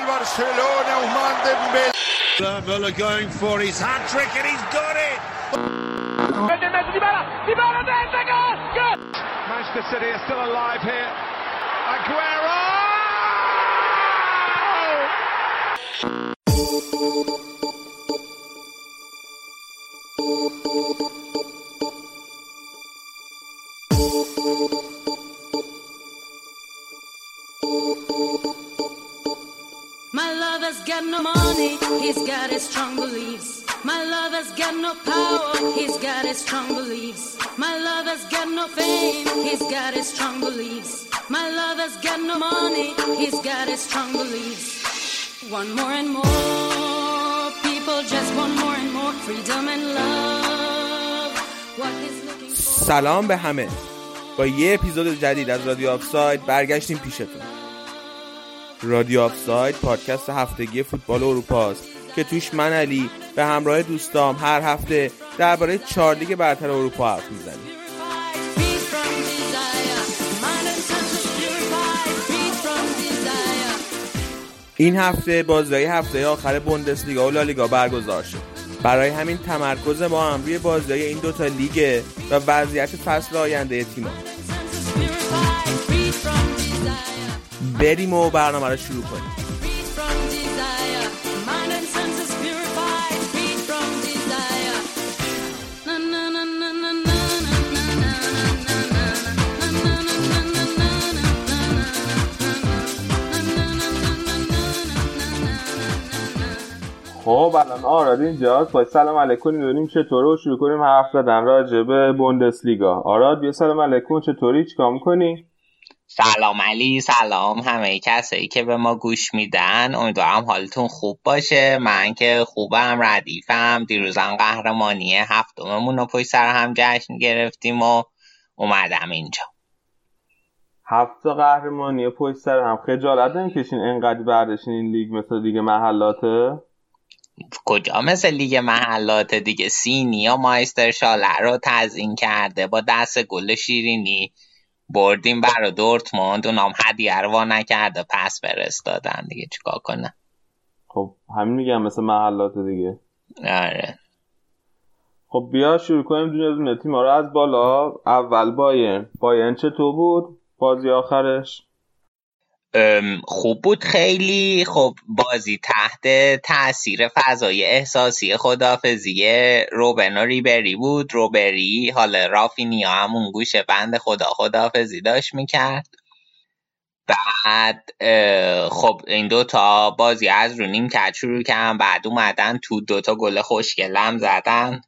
del Barcelona, Ousmane Dembélé. Muller going for his hat trick and he's got it. Manchester City are still alive here. Aguero! got no money, he's got his strong beliefs. My lover's got no power, he's got his strong beliefs. My lover's got no fame, he's got his strong beliefs. My lover's got no money, he's got his strong beliefs. One more and more, people just want more and more freedom and love. What he's looking for. سلام به همه با یه اپیزود جدید از رادیو آفساید برگشتیم پیشتون رادیو آفساید پادکست هفتگی فوتبال اروپا است که توش من علی به همراه دوستام هر هفته درباره چهار لیگ برتر اروپا حرف می‌زنیم. این هفته بازی هفته آخر بوندسلیگا و لالیگا برگزار شد برای همین تمرکز ما هم روی بازی این دوتا لیگه و وضعیت فصل آینده تیم‌ها بریم و برنامه رو شروع کنیم خب الان آراد اینجاست با سلام علیکم ببینیم چطوره و شروع کنیم حرف زدن راجع به بوندسلیگا آراد بیا سلام علیکم چطوری چیکار می‌کنی سلام علی سلام همه کسایی که به ما گوش میدن. امیدوارم حالتون خوب باشه. من که خوبم ردیفم. دیروزم قهرمانی هفتممون رو پشت سر هم جشن گرفتیم و اومدم اینجا. هفت قهرمانی پشت سر هم. خجالت نمی‌کشین انقدر برداشتین این لیگ مثل لیگ محلاته؟ کجا مثل لیگ محلات دیگه؟ سینیا مایستر شاله رو تزیین کرده با دست گل شیرینی. بردیم برا دورتموند اونام هدیه رو وا نکرده پس فرستادن. دیگه چیکار کنه خب همین میگم مثل محلات دیگه. آره. خب بیا شروع کنیم دونه دونه تیما رو. از بالا اول باین باین چطور بود؟ بازی آخرش. خوب بود خیلی. خب بازی تحت تاثیر فضای احساسی خدافزی روبن و ریبری بود. روبری حالا رافینیا همون گوشه بند خدا خدافزی داشت می‌کرد. بعد خب این دوتا بازی از رو نیم کج شروع کردن. بعد اومدن تو دوتا گل خوشگلم زدن.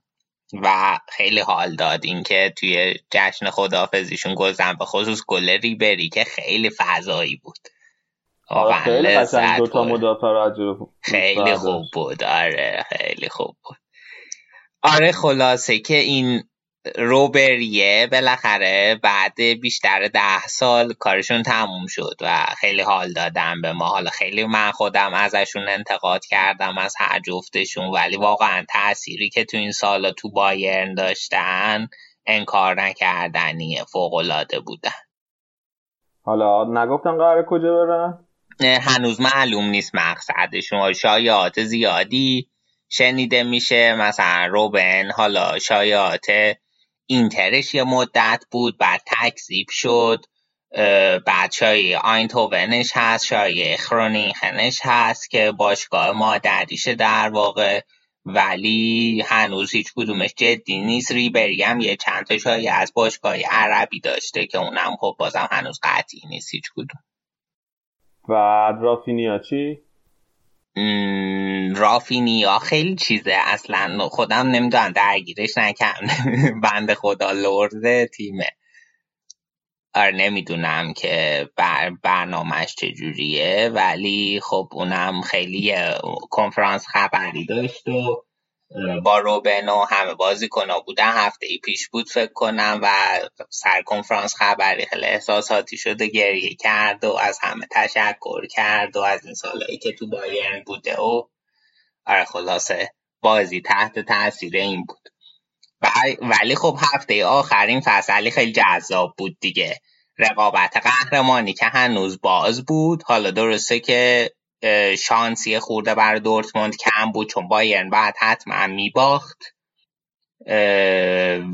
و خیلی حال داد اینکه توی جشن خدافزیشون گذن به خصوص گل ریبری که خیلی فضایی بود خیلی قشنگ دوتا برد. مدافع رو خیلی. خوب بود آره خیلی خوب بود آره خلاصه که این روبریه بالاخره بعد بیشتر ده سال کارشون تموم شد و خیلی حال دادم به ما. حالا خیلی من خودم ازشون انتقاد کردم از هر جفتشون ولی واقعا تأثیری که تو این سالا تو بایرن داشتن انکار نکردنیه فوقالعاده بودن. حالا نگفتن قرار کجا برن؟ هنوز معلوم نیست مقصدشون. شایعات زیادی شنیده میشه. مثلا روبن حالا شایعات اینترش یه مدت بود بعد تکذیب شد بعد شایعه آینتوونش هست شایعه خرونینخنش هست که باشگاه مادریشه در واقع. ولی هنوز هیچ کدومش جدی نیست. ریبری هم یه چند تا از باشگاه عربی داشته که اونم خب بازم هنوز قطعی نیست هیچ کدوم. و رافینیا چی؟ رافینیا خیلی چیزه اصلا. خودم نمی‌دونم درگیرش نکردم. بند خدا لرد تیمه. آره نمی‌دونم که بر برنامهش چجوریه ولی خب اونم خیلی کنفرانس خبری داشت و با روبن و همه بازیکن‌ها بودن هفته ای پیش بود فکر کنم و سر کنفرانس خبری خیلی احساساتی شد و گریه کرد و از همه تشکر کرد و از این سالهایی که تو بایرن بوده و آره خلاصه بازی تحت تاثیر این بود. ولی خب هفته آخرین فصلی خیلی جذاب بود دیگه. رقابت قهرمانی که هنوز باز بود. حالا درسته که شانسی خورده بر دورتموند کم بود چون بایرن بعد حتما میباخت.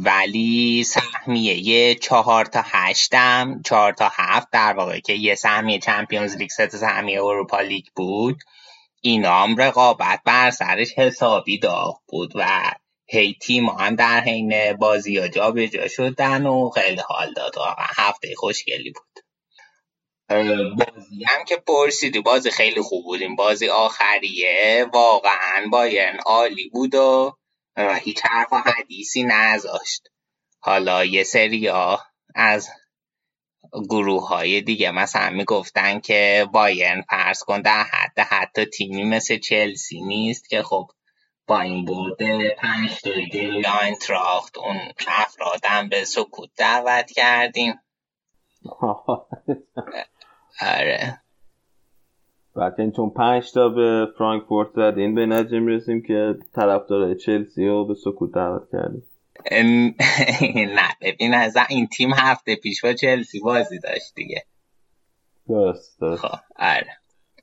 ولی سهمیه یه چهار تا هشتم چهار تا هفت در واقع که یه سهمیه چمپیونز لیگ ست سهمیه اروپا لیگ بود. اینا هم رقابت بر سرش حسابی داغ بود و هی تیم هم در حین بازی ها جا به جا شدن و خیلی حال داد. واقعا هفته خوشگلی بود. بازی هم که پرسیدی بازی خیلی خوب بود این بازی آخریه. واقعا بایرن عالی بود و هیچ حرف و حدیثی نذاشت. حالا یه سری از گروه های دیگه مثلا می‌گفتن که بایرن فرض کن در حد حتی تیمی مثل چلسی نیست که خب با این برده پنج دویده آینتراخت اون افرادم به سکوت دعوت کردیم. آره. بعد این چون پنج تا به فرانکفورت زدین به نتیجه می‌رسیم که طرفدار چلسی رو به سکوت دعوت کردیم. نه ببین از این تیم هفته پیش با چلسی بازی داشت دیگه. درست درست. خب آره.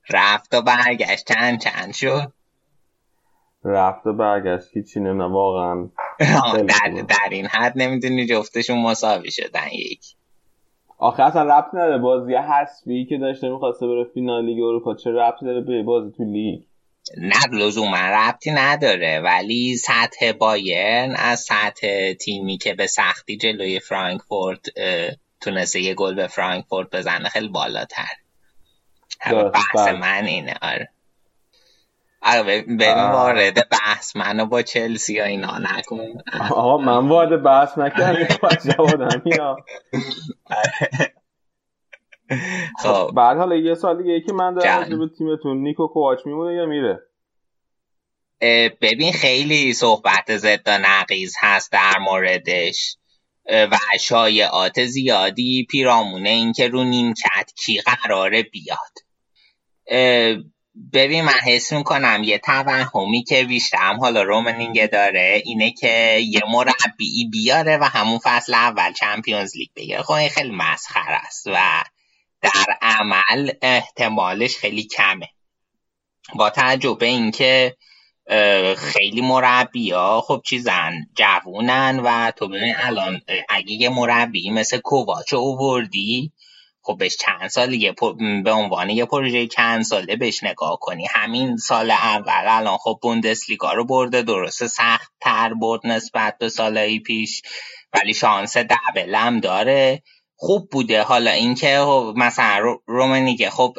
رفت و برگشت. چند چند شد؟ رفت و برگشت. هیچی نمی‌دونم واقعا. در, در این حد نمی‌دونی جفتشون مساوی شدن یک. آخه اصلا ربط نداره. بازی حسبی که داشته می‌خواسته بره فینال لیگ اروپا چه ربطی داره به بازی تو لیگ؟ نه لزوما ربطی نداره. ولی سطح بایرن از سطح تیمی که به سختی جلوی فرانکفورت تونسته یه گل به فرانکفورت بزنه خیلی بالاتر. بحث من اینه آره آره. ببین وارد بحث. منو با چلسی ها اینا نکن. آقا من وارد بحث نکردم. جواب خب بعد حالا یه سال دیگه که من دارم به تیمتون نیکو کوچ میمونه یا میره؟ ببین خیلی صحبت ضد و نقیز هست در موردش. و شایعات زیادی پیرامونه این که رو نیمکت کی قراره بیاد. ببین من حس می‌کنم یه توهمی که بیشتر حالا رومنینگه داره اینه که یه مربی بیاره و همون فصل اول چمپیونز لیگ بگیره. خب خیلی مسخر است و در عمل احتمالش خیلی کمه. با تجربه اینکه خیلی مربی ها خب چیزن جوونن و تو ببین الان اگه یه مربی مثل کوواچ اووردی خب بهش چند سال به عنوان یه پروژه چند ساله بهش نگاه کنی. همین سال اول الان خب بوندسلیگا رو برده درسته سخت تر برد نسبت به سالهای پیش ولی شانس دبلم داره. خوب بوده. حالا اینکه خب مثلا رومنیگه خب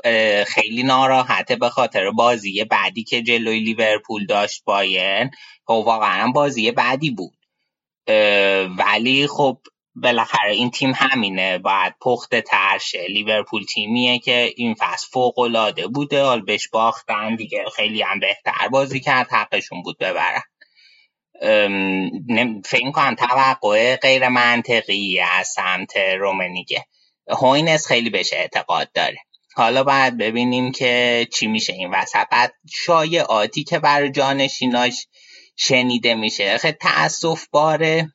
خیلی ناراحته به خاطر بازی بعدی که جلوی لیورپول داشت باین خب واقعا بازی بعدی بود. ولی خب بالاخره این تیم همینه. باید پخته ترشه لیورپول تیمیه که این فصل فوق العاده بوده. حال بهش باختن. دیگه خیلی هم بهتر بازی کرد. حقشون بود ببرن. فکر کنم توقع غیر منطقی از سمت رومنیگه هوینس خیلی بهش اعتقاد داره. حالا باید ببینیم که چی میشه این وسط. بعد شایعاتی که بر جانشیناش شنیده میشه. خیلی تأصف باره.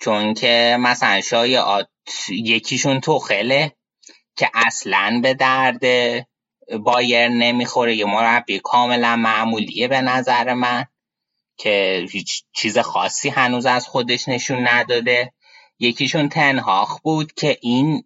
چون که مثلا شایعات یکیشون توخله که اصلا به درد بایر نمی‌خوره یه مربی کاملا معمولیه به نظر من که هیچ چیز خاصی هنوز از خودش نشون نداده. یکیشون تنهاخ بود که این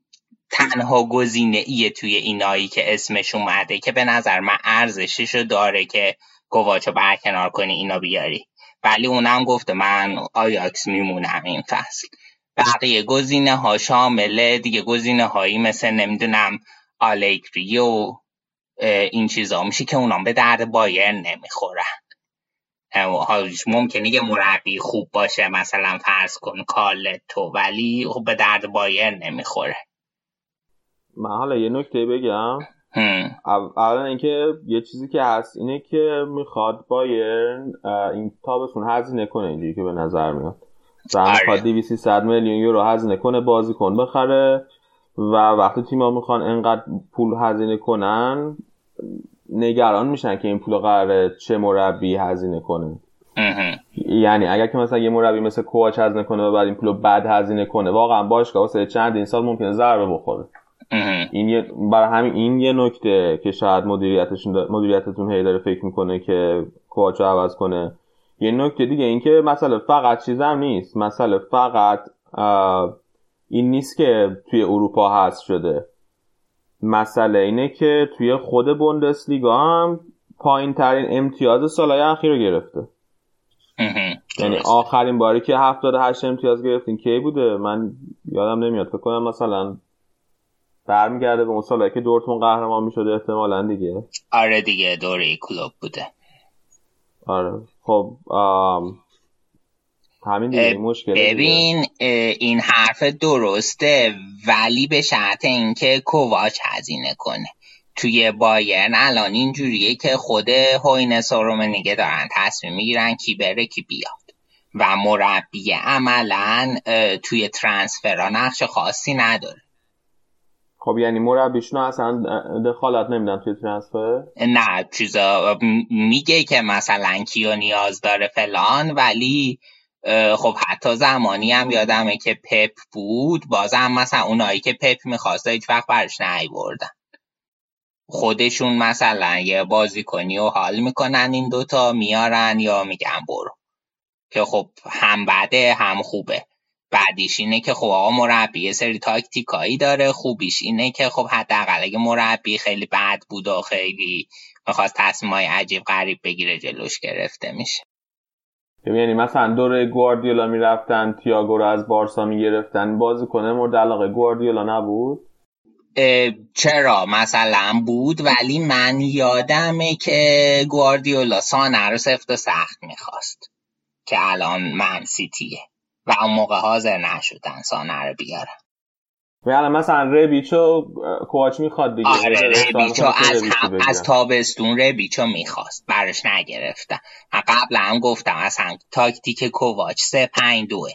تنها گزینه ایه توی اینایی که اسمش اومده که به نظر من ارزششو داره که گواچو برکنار کنی اینا بیاری. ولی اونم گفته من آیاکس میمونم این فصل. بقیه گزینه ها شامله دیگه گزینه هایی مثل نمی‌دونم آلیگری و این چیزا. میشه که اونام به درد بایر نمی‌خورن. ممکنه یه مربی خوب باشه مثلا فرض کن کارلتو ولی خب به درد بایر نمی‌خوره. من حالا یه نکته بگم. اولا اینکه یه چیزی که هست اینه که می‌خواد بایرن این تابستون هزینه کنه اینجوری که به نظر میاد. آره. می‌خواد 200 میلیون یورو هزینه کنه بازیکن بخره. و وقتی تیم‌ها می‌خوان انقدر پول هزینه کنن نگران میشن که این پول قراره چه مربی هزینه کنه. یعنی اگر که مثلا یه مربی مثل کوچ هزینه کنه و بعد این پول بعد هزینه کنه واقعا باشگاه واسه چند این سال ممکنه ضربه بخوره. این یه برای همین این یه نکته که شاید مدیریتشون مدیریتتون هی داره فکر می‌کنه که کوچو عوض کنه. یه نکته دیگه این که مسئله فقط چیزم نیست. مسئله فقط این نیست که توی اروپا هست شده. مسئله اینه که توی خود بوندسلیگا هم پایین ترین امتیاز سالهای اخیر رو گرفته. یعنی آخرین باری که 78 امتیاز گرفتین کی بوده؟ من یادم نمیاد. فکر کنم مثلا برمیگرده به اون سالایی که دورتمون قهرمان می‌شده احتمالا دیگه. آره دیگه دوره کلوب بوده. آره. خب همین دیگه مشکل ببین این حرف درسته ولی به شرط اینکه کوواچ هزینه کنه. توی بایرن الان اینجوریه که خود هوینس و رومنیگه دارن تصمیم می‌گیرن کی بره کی بیاد. و مربی عملا توی ترانسفرها نقش خاصی نداره. خب یعنی مربیشون اصلا دخالت نمیدن توی ترانسفر نه چیزا میگه که مثلا کیو نیاز داره فلان ولی خب حتی زمانی هم یادمه که پپ بود بازم مثلا اونایی که پپ می‌خواسته هیچ وقت برش بردن خودشون مثلا یه بازی کنی و حال می‌کنن این دوتا میارن یا میگن برو. که خب هم بده هم خوبه. بعدیش اینه که خب آقا مربی یه سری تاکتیکایی داره خوبیش اینه که خب حداقل اگه مربی خیلی بد بود و خیلی می‌خواست تصمیمای عجیب غریب بگیره جلوش گرفته میشه. یعنی مثلا دوره گواردیولا می‌رفتن تییاگو رو از بارسا می‌گرفتن بازی کنه مورد علاقه گواردیولا نبود؟ چرا؟ مثلا بود ولی من یادمه که گواردیولا سانه رو سفت و سخت می‌خواست که الان من سیتیه. و اون موقع حاضر نشدن سانه رو بیارن و الان مثلا ربیچو کوچ می‌خواد دیگه. آره ربیچو از, از تابستون ربیچو می‌خواست. برش نگرفتن. قبل هم گفتم اصلا تاکتیک کوواچ سه پنج دوه.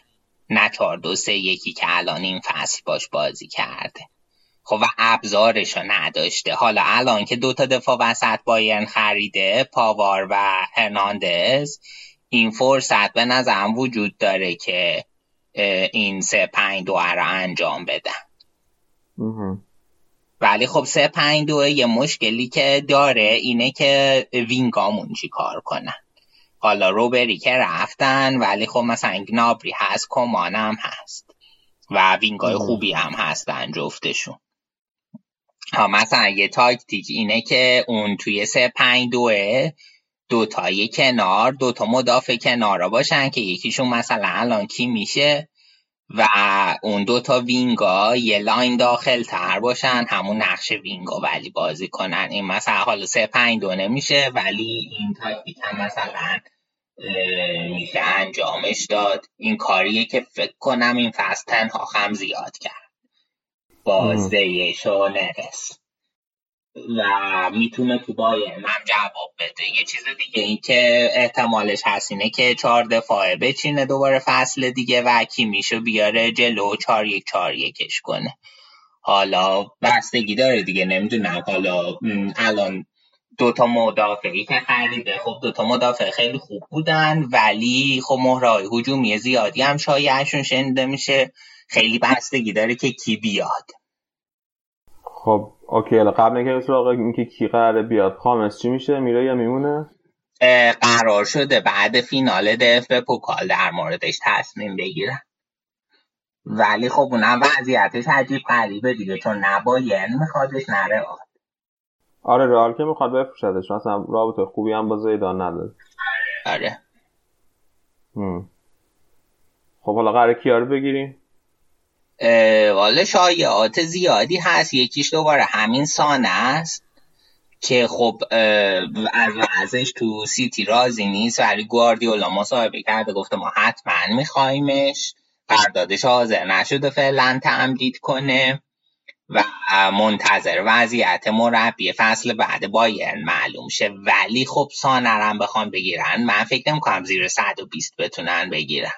نه چهار دو سه یکی که الان این فصل باش بازی کرده. خب و ابزارشو نداشته. حالا الان که دوتا دفاع وسط بایرن خریده پاوار و هرناندز این فرصت به نظرم وجود داره که این سه پنج دو رو انجام بدن. ولی خب سه پنج دو یه مشکلی که داره اینه که وینگامون چی کار کنن. حالا روبری که رفتن ولی خب مثلا گنابری هست کمان هم هست. و وینگای خوبی هم هستن جفتشون. ها مثلا یه تاکتیک اینه که اون توی سه پنج دوه دوتای کنار دوتا مدافع کنارا باشن که یکیشون مثلا الان کی میشه و اون دوتا وینگا یه لاین داخل تر باشن همون نقش وینگا ولی بازی کنن. این مثلا حالا سه پنج دو نمیشه ولی این تاکتیک هم مثلا میشه انجامش داد این کاریه که فکر کنم این فصل تنها هم زیاد کرد. با زیش و نرس و می‌تونه تو بایرن هم جواب بده. یه چیز دیگه این که احتمالش هست اینه که چهار دفاعه بچینه دوباره فصل دیگه و کی میشه بیاره جلو چار یک چار یکش کنه. حالا بستگی داره دیگه نمی‌دونم. حالا الان دوتا مدافعی که خریده. خب دوتا مدافع خیلی خوب بودن ولی خب مهرهای هجومی زیادی هم شایعشون شنیده میشه. خیلی بستگی داره که کی بیاد. خب اوکی قبل اینکه سراغ اینکه کی قراره بیاد خامس چی میشه؟ میره یا میمونه؟ قرار شده بعد فینال دف پوکال در موردش تصمیم بگیرن. ولی خب اونم وضعیتش عجیب قریبه دیگه چون نباید میخوادش نره آره رئال که می‌خواد بفروشدش. مثلا رابطه خوبی هم با زیدان نداره. آره. خب حالا قراره کیا رو بگیریم؟ والا شایعات زیادی هست. یکیش دوباره همین سانه است که خب از ازش تو سیتی راضی نیست ولی گواردیولا مصاحبه کرده گفته ما حتما میخوایمش قراردادش حاضر نشده فعلا تمدید کنه و منتظر وضعیت مربی فصل بعد بایرن معلوم شه. ولی خب سانه رم بخوان بگیرن. من فکر نمی‌کنم زیر 120 بتونن بگیرن.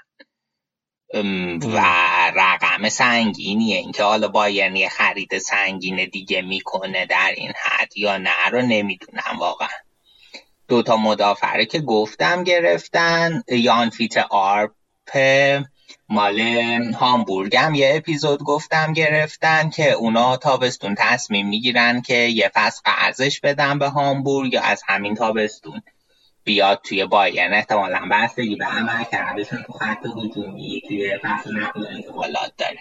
و رقم سنگینیه. اینکه حالا بایرن یه خرید سنگین دیگه می‌کنه در این حد یا نه رو نمی‌دونم واقعا. دوتا مدافعه که گفتم گرفتن یان فیت آرپ مال هامبورگ هم یه اپیزود گفتم گرفتن که اونا تابستون تصمیم می‌گیرن که یه فصل قرضش بدن به هامبورگ یا از همین تابستون. بیاد توی بایرن احتمالا بستگی به عمل کردشون تو خط هجومی توی فصل نقل انتقالات داره.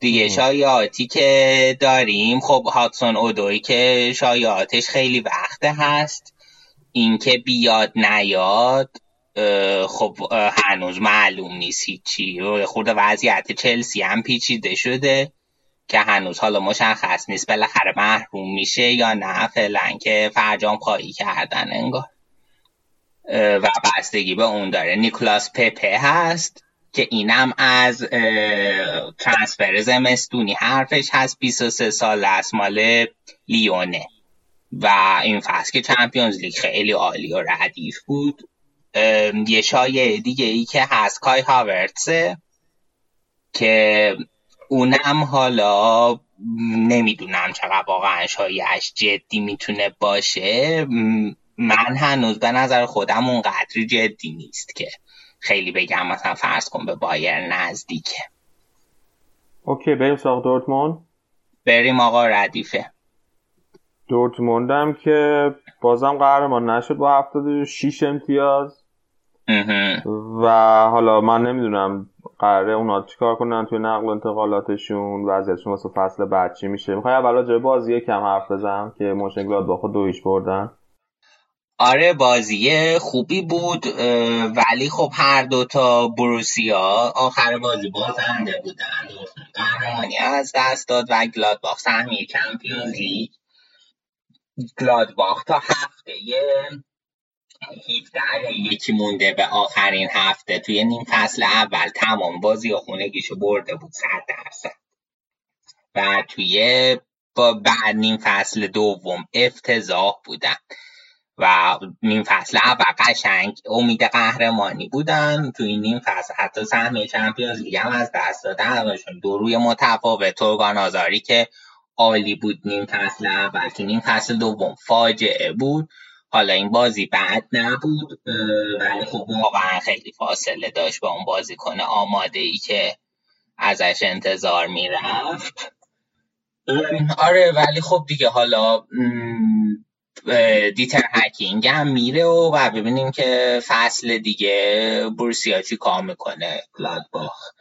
دیگه شایعاتی که داریم خب هاتسون اودوی که شایعاتش خیلی وقته هست. اینکه بیاد نیاد خب هنوز معلوم نیست هیچی. خورده وضعیت چلسی هم پیچیده شده که هنوز حالا مشخص نیست بالاخره محروم میشه یا نه. فعلا که فرجام خواهی کردن انگار. و بستگی به اون داره. نیکلاس پپه هست که اینم از ترانسفر زمستونی. حرفش هست 23 سال است مال لیونه. و این فصل که چمپیونز لیگ خیلی عالی و ردیف بود. یه شایه دیگه ای که هست کای هاورتسه که اونم حالا نمی‌دونم چقدر واقعا شایعش جدی می‌تونه باشه. من هنوز به نظر خودم اونقدری جدی نیست که خیلی بگم مثلا فرض کن به بایر نزدیکه. اوکی بریم سراغ دورتموند. بریم آقا ردیفه. دورتموند هم که بازم قهرمان نشد با 76 امتیاز. و حالا من نمی‌دونم قراره اونا چیکار کنن توی نقل و انتقالاتشون وضعیتشون واسه فصل بعد چی میشه. می‌خوای اول راجع بازی کم حرف بزنم که موشنگلاد با خود دویش بردن. آره بازی خوبی بود ولی خب هر دوتا بروسیا آخر بازی بازنده بودن. قهرمانی از دست داد و گلادباخ سهمیه چمپیونز لیگ. گلادباخ تا هفته 17 یکی مونده به آخرین هفته توی نیم فصل اول تمام بازی خونگیشو برده بود صد درصد. و توی با بعد نیم فصل دوم افتضاح بودن. و نیم فصل اول قشنگ امید قهرمانی بودن. تو این نیم فصل حتی سهمیه چمپیونز لیگ هم از دست دادن. دو روی متفاوت. تورگان آزاری که عالی بود نیم فصل اول. تو نیم فصل دوم فاجعه بود. حالا این بازی بعد نبود. ولی خب واقعا خیلی فاصله داشت با اون بازی کنه آماده ای که ازش انتظار می‌رفت. آره ولی خب دیگه حالا دیتر هکینگ هم میره و, و ببینیم که فصل دیگه بورسیا چی کار می‌کنه گلادباخ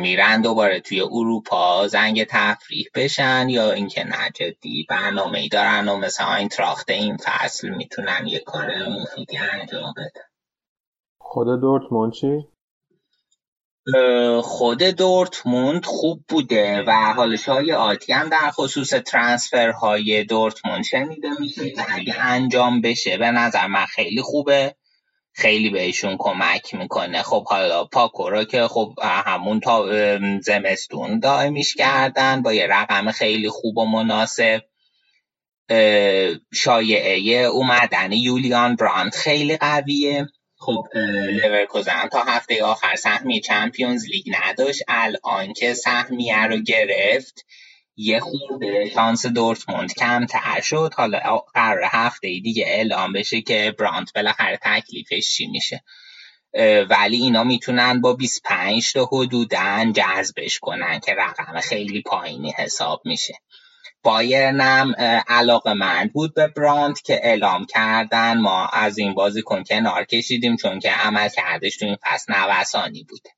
میرن دوباره توی اروپا زنگ تفریح بشن یا اینکه نه جدی برنامه ای دارن و مثل آینتراخت این فصل می‌تونن یه کار مفیدی انجام بدن خود دورتموند چی؟ خود دورتموند خوب بوده و حالا شای آتی هم در خصوص ترانسفر های دورتموند شنیده میشه اگه انجام بشه به نظر من خیلی خوبه. خیلی بهشون کمک می‌کنه. خب حالا پاکورا که خب همون تا زمستون دائمیش کردن با یه رقم خیلی خوب و مناسب. شایعه اومدن. یولیان براند خیلی قویه. خب لورکوزن تا هفته آخر سهمی چمپیونز لیگ نداشت. الان که سهمیه رو گرفت یه خورده شانس دورتموند کمتر شد. حالا قرار هفته دیگه اعلام بشه که برانت بالاخره تکلیفش چی میشه. ولی اینا می‌تونن با 25 تا حدودن جذبش کنن که رقم خیلی پایینی حساب میشه. بایرنم علاقه من بود به برانت که اعلام کردن. ما از این بازیکن کنار کشیدیم چون که عمل کردش تو این فصل نوسانی بوده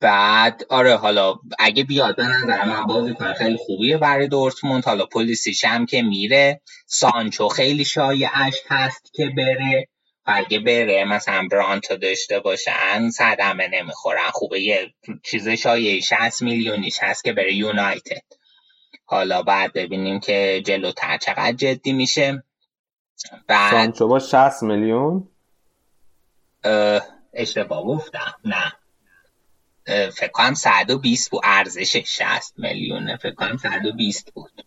بعد آره حالا اگه بیاد به نظر من بازیکن خیلی خوبیه برای دورتموند. حالا پلیسیش هم که میره. سانچو خیلی شایعش هست که بره. اگه بره مثلا برانتو داشته باشن صدمه نمی‌خورن. خوبه یه چیز شایعی 60 میلیونیش هست که بره یونایتد. حالا بعد ببینیم که جلوتر چقدر جدی میشه. بعد سانچو با 60 میلیون؟ اشتباه گفتم. نه. فکر کنم 120 بود. ارزش 60 میلیونه. فکر کنم 120 بود.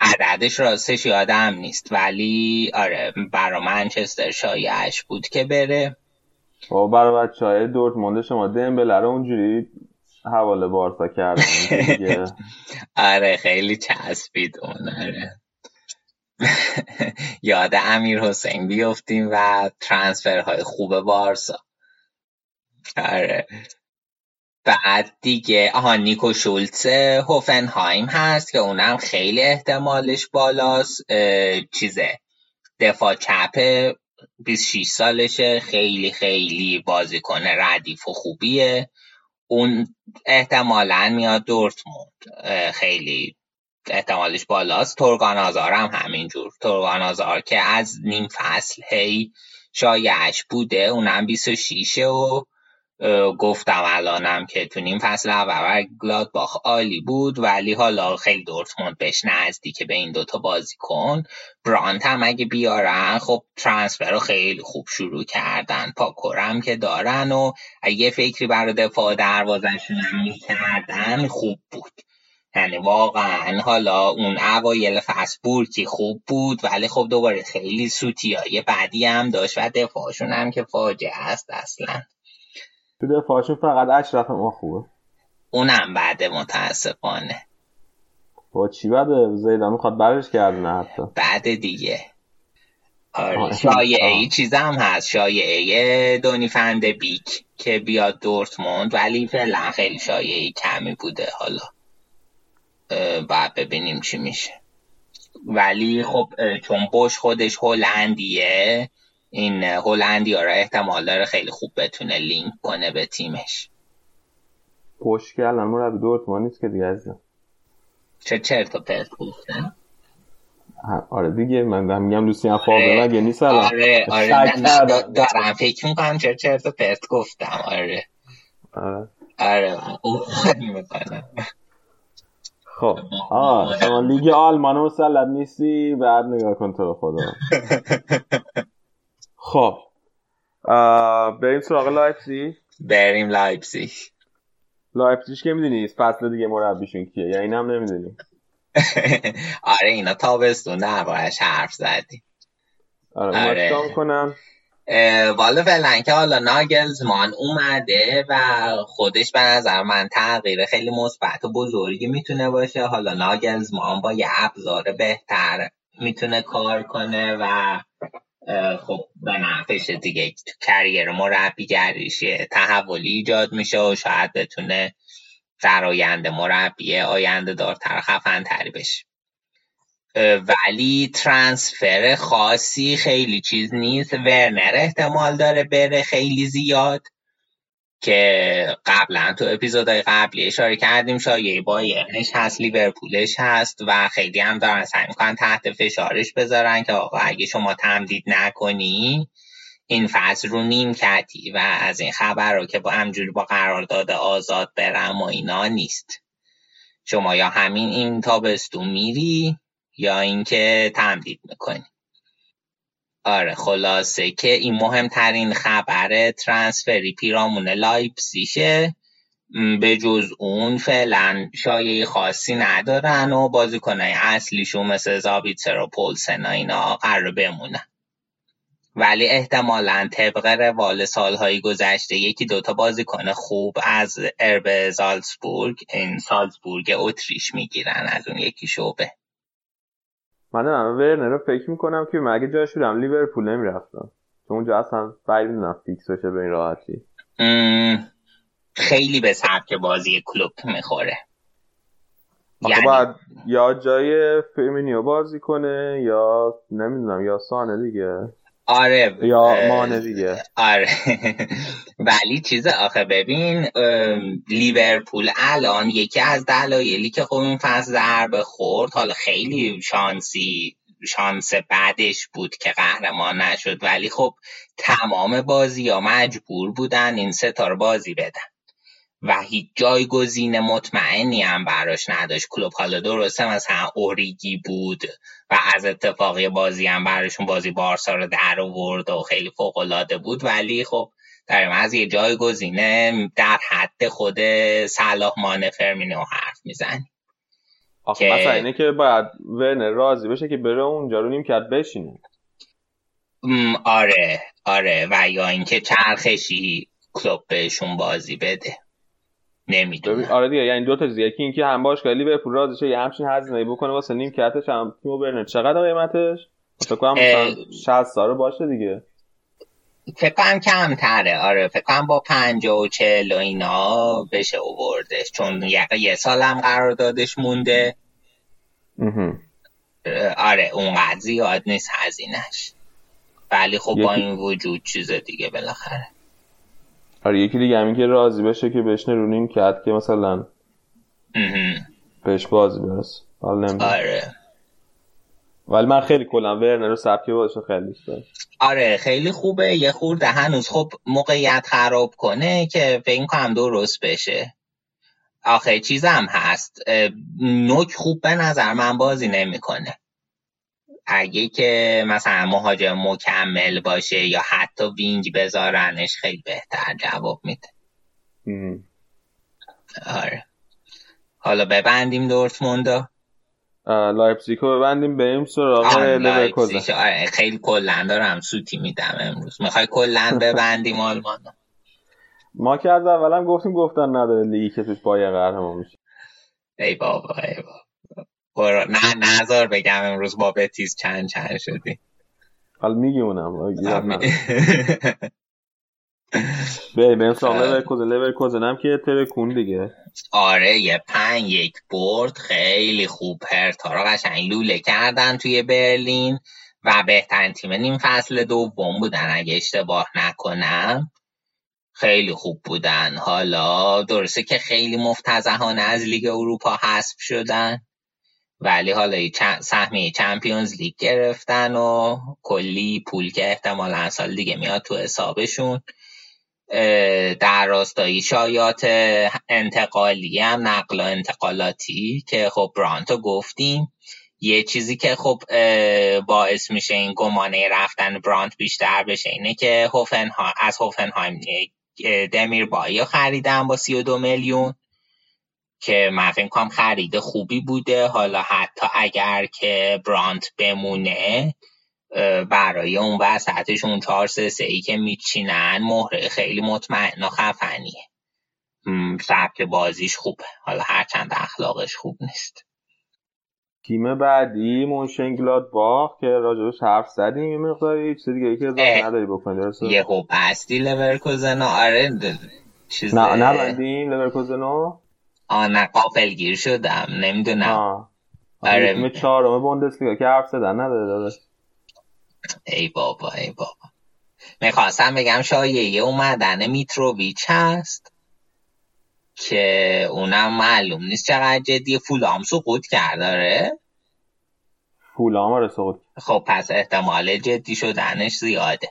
عددش راستش یادم نیست. ولی آره برا منچستر شایعش بود که بره. و برای بچه های دورتموند شما دمبله رو اونجوری حواله بارسا کردن. آره خیلی چسبید اون آره. یاد امیر حسین بیفتیم و ترانسفر های خوب بارسا. آره. بعد دیگه آها نیکو شولتس هوفنهایم هست که اونم خیلی احتمالش بالاست. چیزه دفاع چپ 26 سالشه. خیلی خیلی بازیکن ردیف و خوبیه. اون احتمالا میاد دورتموند. خیلی احتمالش بالاست. تورگان آزار هم همینجور. تورگان آزار که از نیم فصل هی شایعش بوده اونم 26 و گفتم الانم که تو نیم فصل اول گلادباخ عالی بود ولی حالا خیلی دورتموند بهش نزدیکه به این دوتا بازی کن. برانت هم اگه بیارن خب ترانسفر رو خیلی خوب شروع کردن. پاکورم که دارن و اگه فکری برای دفاع دروازشون هم می‌کردن خوب بود. یعنی واقعا حالا اون اوایل فصل بورکی خوب بود ولی خب دوباره خیلی سوتیای بعدی هم داشت و دفاعشون هم که فاجعه است اصلا. تو دفاعشون فقط اشرف ما خوبه. اونم بعد متاسفانه. با چی بعد زیدان می‌خواد برش کردنه حتی؟ بعد دیگه. آره شایعه ای چیز هم هست. شایعه دونی فند بیک که بیاد دورتموند ولی فعلا خیلی شایعه کمی بوده. حالا بعد ببینیم چی میشه. ولی خب چون بوش خودش هلندیه این هلندی ها را احتمال داره خیلی خوب بتونه لینک کنه به تیمش. پشت که الان مربی دورتمان نیست که دیگه ازم چه چرت و پرت گفتن؟ آره دیگه من میگم لوسیان فاوره مگه نیست الان؟ آره آره دارم فکر می‌کنم چه چرت و پرت گفتم. آره. آره. آره خب آه شما لیگ آلمان مسلط نیستی؟ بعد نگاه کن تو خدا. خب. بریم سراغ لایپزیگ. بریم لایپزیگ. لایپزیگ که می‌دونی فصل دیگه مربیشون کیه؟ یا اینم نمی‌دونی؟ آره اینا تابستون دربارش حرف زدی آره, آره. کنم والا فعلا که حالا ناگلزمان اومده و خودش به نظر من تغییر خیلی مثبت و بزرگی می‌تونه باشه. حالا ناگلزمان با یه ابزار بهتر می‌تونه کار کنه و خب به نفعش دیگه تو کریر مربیگریش تحولی ایجاد میشه و شاید بتونه در آینده مربی آینده دارتر خفن تری بشه. ولی ترانسفر خاصی خیلی چیز نیست. ورنر احتمال داره بره خیلی زیاد. که قبلا تو اپیزودهای قبلی اشاره کردیم شایعه بایرنش هست لیورپولش هست و خیلی هم دارن سعی می‌کنن تحت فشارش بذارن که آقا اگه شما تمدید نکنی این فصل رو نیم کتی و از این خبر رو که با همجوری با قرارداد آزاد برم و اینا نیست. شما یا همین این تابستون میری یا اینکه تمدید می‌کنی. آره خلاصه که این مهمترین خبر ترانسفری پیرامون لایپسیشه به جز اون فعلا شایعی خاصی ندارن و بازیکنهای اصلیشون مثل زابیتسر و پولسن اینا قرار بمونن. ولی احتمالا طبق روال سالهای گذشته یکی دوتا بازیکن خوب از ارب زالزبورگ این سالزبورگ اتریش می‌گیرن از اون یکی شعبه. من ورنر رو فکر می‌کنم که مگه جاش بودم لیورپول نمی‌رفتم. چون اونجا اصلا بعید می‌دونم فیکس بشه به این راحتی. خیلی به سبک بازی کلوب می‌خوره. یعنی... باید یا جای فیرمینو بازی کنه یا نمی‌دونم یا مانه دیگه. آره یا مانه دیگه. آره. ولی چیز آخه ببین لیورپول الان یکی از دلایلی که خب این فصل ضربه خورد حالا خیلی شانسی شانس بعدش بود که قهرمان نشد ولی خب تمام بازی ها مجبور بودن این ستاره بازی بدن. و هیچ جایگزین مطمئنی هم براش نداشت. کلوب حالا درسته مثلا اوریگی بود و از اتفاقی بازی هم براشون بازی بارسا رو در آورد و خیلی فوق العاده بود. ولی خب در از یه جایگزینه در حد خود صلاح مان فرمینو حرف می‌زنی آخه که... مثلا اینه که باید ورنر راضی بشه که بره اونجا رو نیم کرد بشینه آره آره. و یا اینکه چرخشی کلوب بهشون بازی بده. نمی‌دونم. آره دیگه یعنی دو تا چیز یکی اینکه هم باش خیلی به پول شه یه همچین هزینه‌ای بکنه واسه نیم کتش هم تیمو برنه چقدر قیمتش؟ فکر کنم مثلا 60 سال باشه دیگه. فکر کنم کمتره. آره فکر کنم با پنج و چهل و اینا بشه اووردش چون یه, یه سال هم قراردادش مونده. آره اونقدر زیاد نیست هزینهش. ولی خب با این وجود چیز دیگه بالاخره. آره یکی دیگه همین که راضی بشه که بشنه رو نیم کرد که مثلا بهش بازی برس. آره. ولی من خیلی کلا ورنر رو سبکی باشه خیلی دوست آره خیلی خوبه. یه خورده هنوز خب موقعیت خراب کنه که فکر کنم درست بشه. آخه چیزم هست. نوک خوب به نظر من بازی نمی‌کنه. اگه که مثلا مهاجم مکمل باشه یا حتی وینگ بذارنش خیلی بهتر جواب میده. آره. حالا ببندیم دورتموندو لایپزیگو ببندیم بریم سراغ لورکوزن آره خیلی کلا دارم سوتی میدم امروز. می‌خوای کلا ببندیم آلمان ما که از اولم گفتیم گفتن نداره لیگی که توش باید قهرمان میشه. ای بابا ای بابا. نه نظر بگم امروز با بتیز چند چند شدی. حالا میگیمونم بریم بریم سراغ لورکوزن لورکوزن هم که ترکوند دیگه. آره یه پنج یک برد خیلی خوب هرتا رو قشنگ لوله کردن توی برلین و بهترین تیم نیم فصل دوم بودن اگه اشتباه نکنم. خیلی خوب بودن. حالا درسته که خیلی مفتضحانه از لیگ اروپا حذف شدن. ولی حالا سهمیه Champions League گرفتن و کلی پول که احتمالا سال دیگه میاد تو حسابشون. در راستای شایات انتقالی هم نقل و انتقالاتی که خب برانتو گفتیم. یه چیزی که خب باعث میشه این گمانه رفتن برانت بیشتر بشه اینه که هوفنها از هوفنهایم دمیر بایی خریدن با 32 میلیون. که من فکر کنم خرید خوبی بوده. حالا حتی اگر که برانت بمونه برای اون وسطش اون چهار سه ای که میچینن مهره خیلی مطمئن و خفنیه. سبک بازیش خوبه. حالا هرچند اخلاقش خوب نیست. تیم بعدی مونشنگلاد باخ که راجبش حرف زدیم یه مقداری. چیز دیگه یکی اضافه نداری بکنی درسته؟ یه خوب بستی لورکوزن آره چیز نه نبندیم لورکوزنو آه نه قافل گیر شدم نمی‌دونم. آره. تیم چهارم بوندسلیگا که حرف زدن نداره داداش. ای بابا ای بابا. می‌خواستم بگم شایعه اومدن میتروویچ هست که اونم معلوم نیست چقدر جدی فولام سقوط کرد داره فولام رو سقوط. خب پس احتمال جدی شدنش زیاده.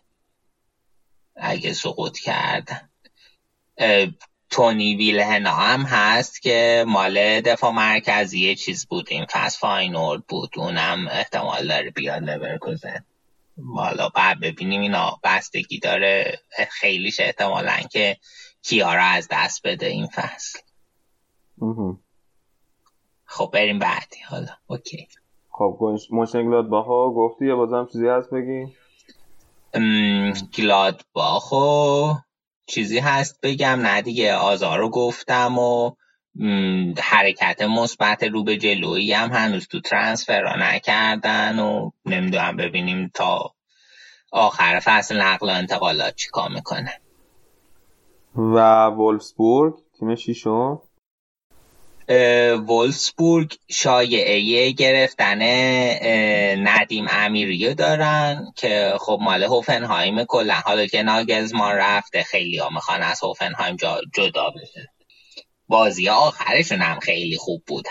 اگه سقوط کردن تونی ویلنا هم هست که مال دفاع مرکزی چیز بود. این فصل فاینورد بود. اونم احتمال داره بیاد لورکوزن. حالا بعد ببینیم اینا بستگی داره. خیلیش احتمالا که کیا را از دست بده این فصل. خب بریم بعدی. حالا. اوکی. خب موشن باخو گفتی یا بازم چیزی هست بگی؟ باخو چیزی هست بگم نه دیگه آزار رو گفتم و حرکت مثبت رو به جلویی هم هنوز تو ترانسفر نکردن و نمی‌دونم ببینیم تا آخر فصل نقل و انتقالات چیکار می‌کنه. و وولفسبورگ تیم شیشون وولفسبورگ شایعه گرفتن ندیم امیریو دارن که خب مال هوفنهایم کلا. حالا که ناگزمان رفته خیلی ها می‌خوان از هوفنهایم جدا بشه. بازی آخرشون هم خیلی خوب بود.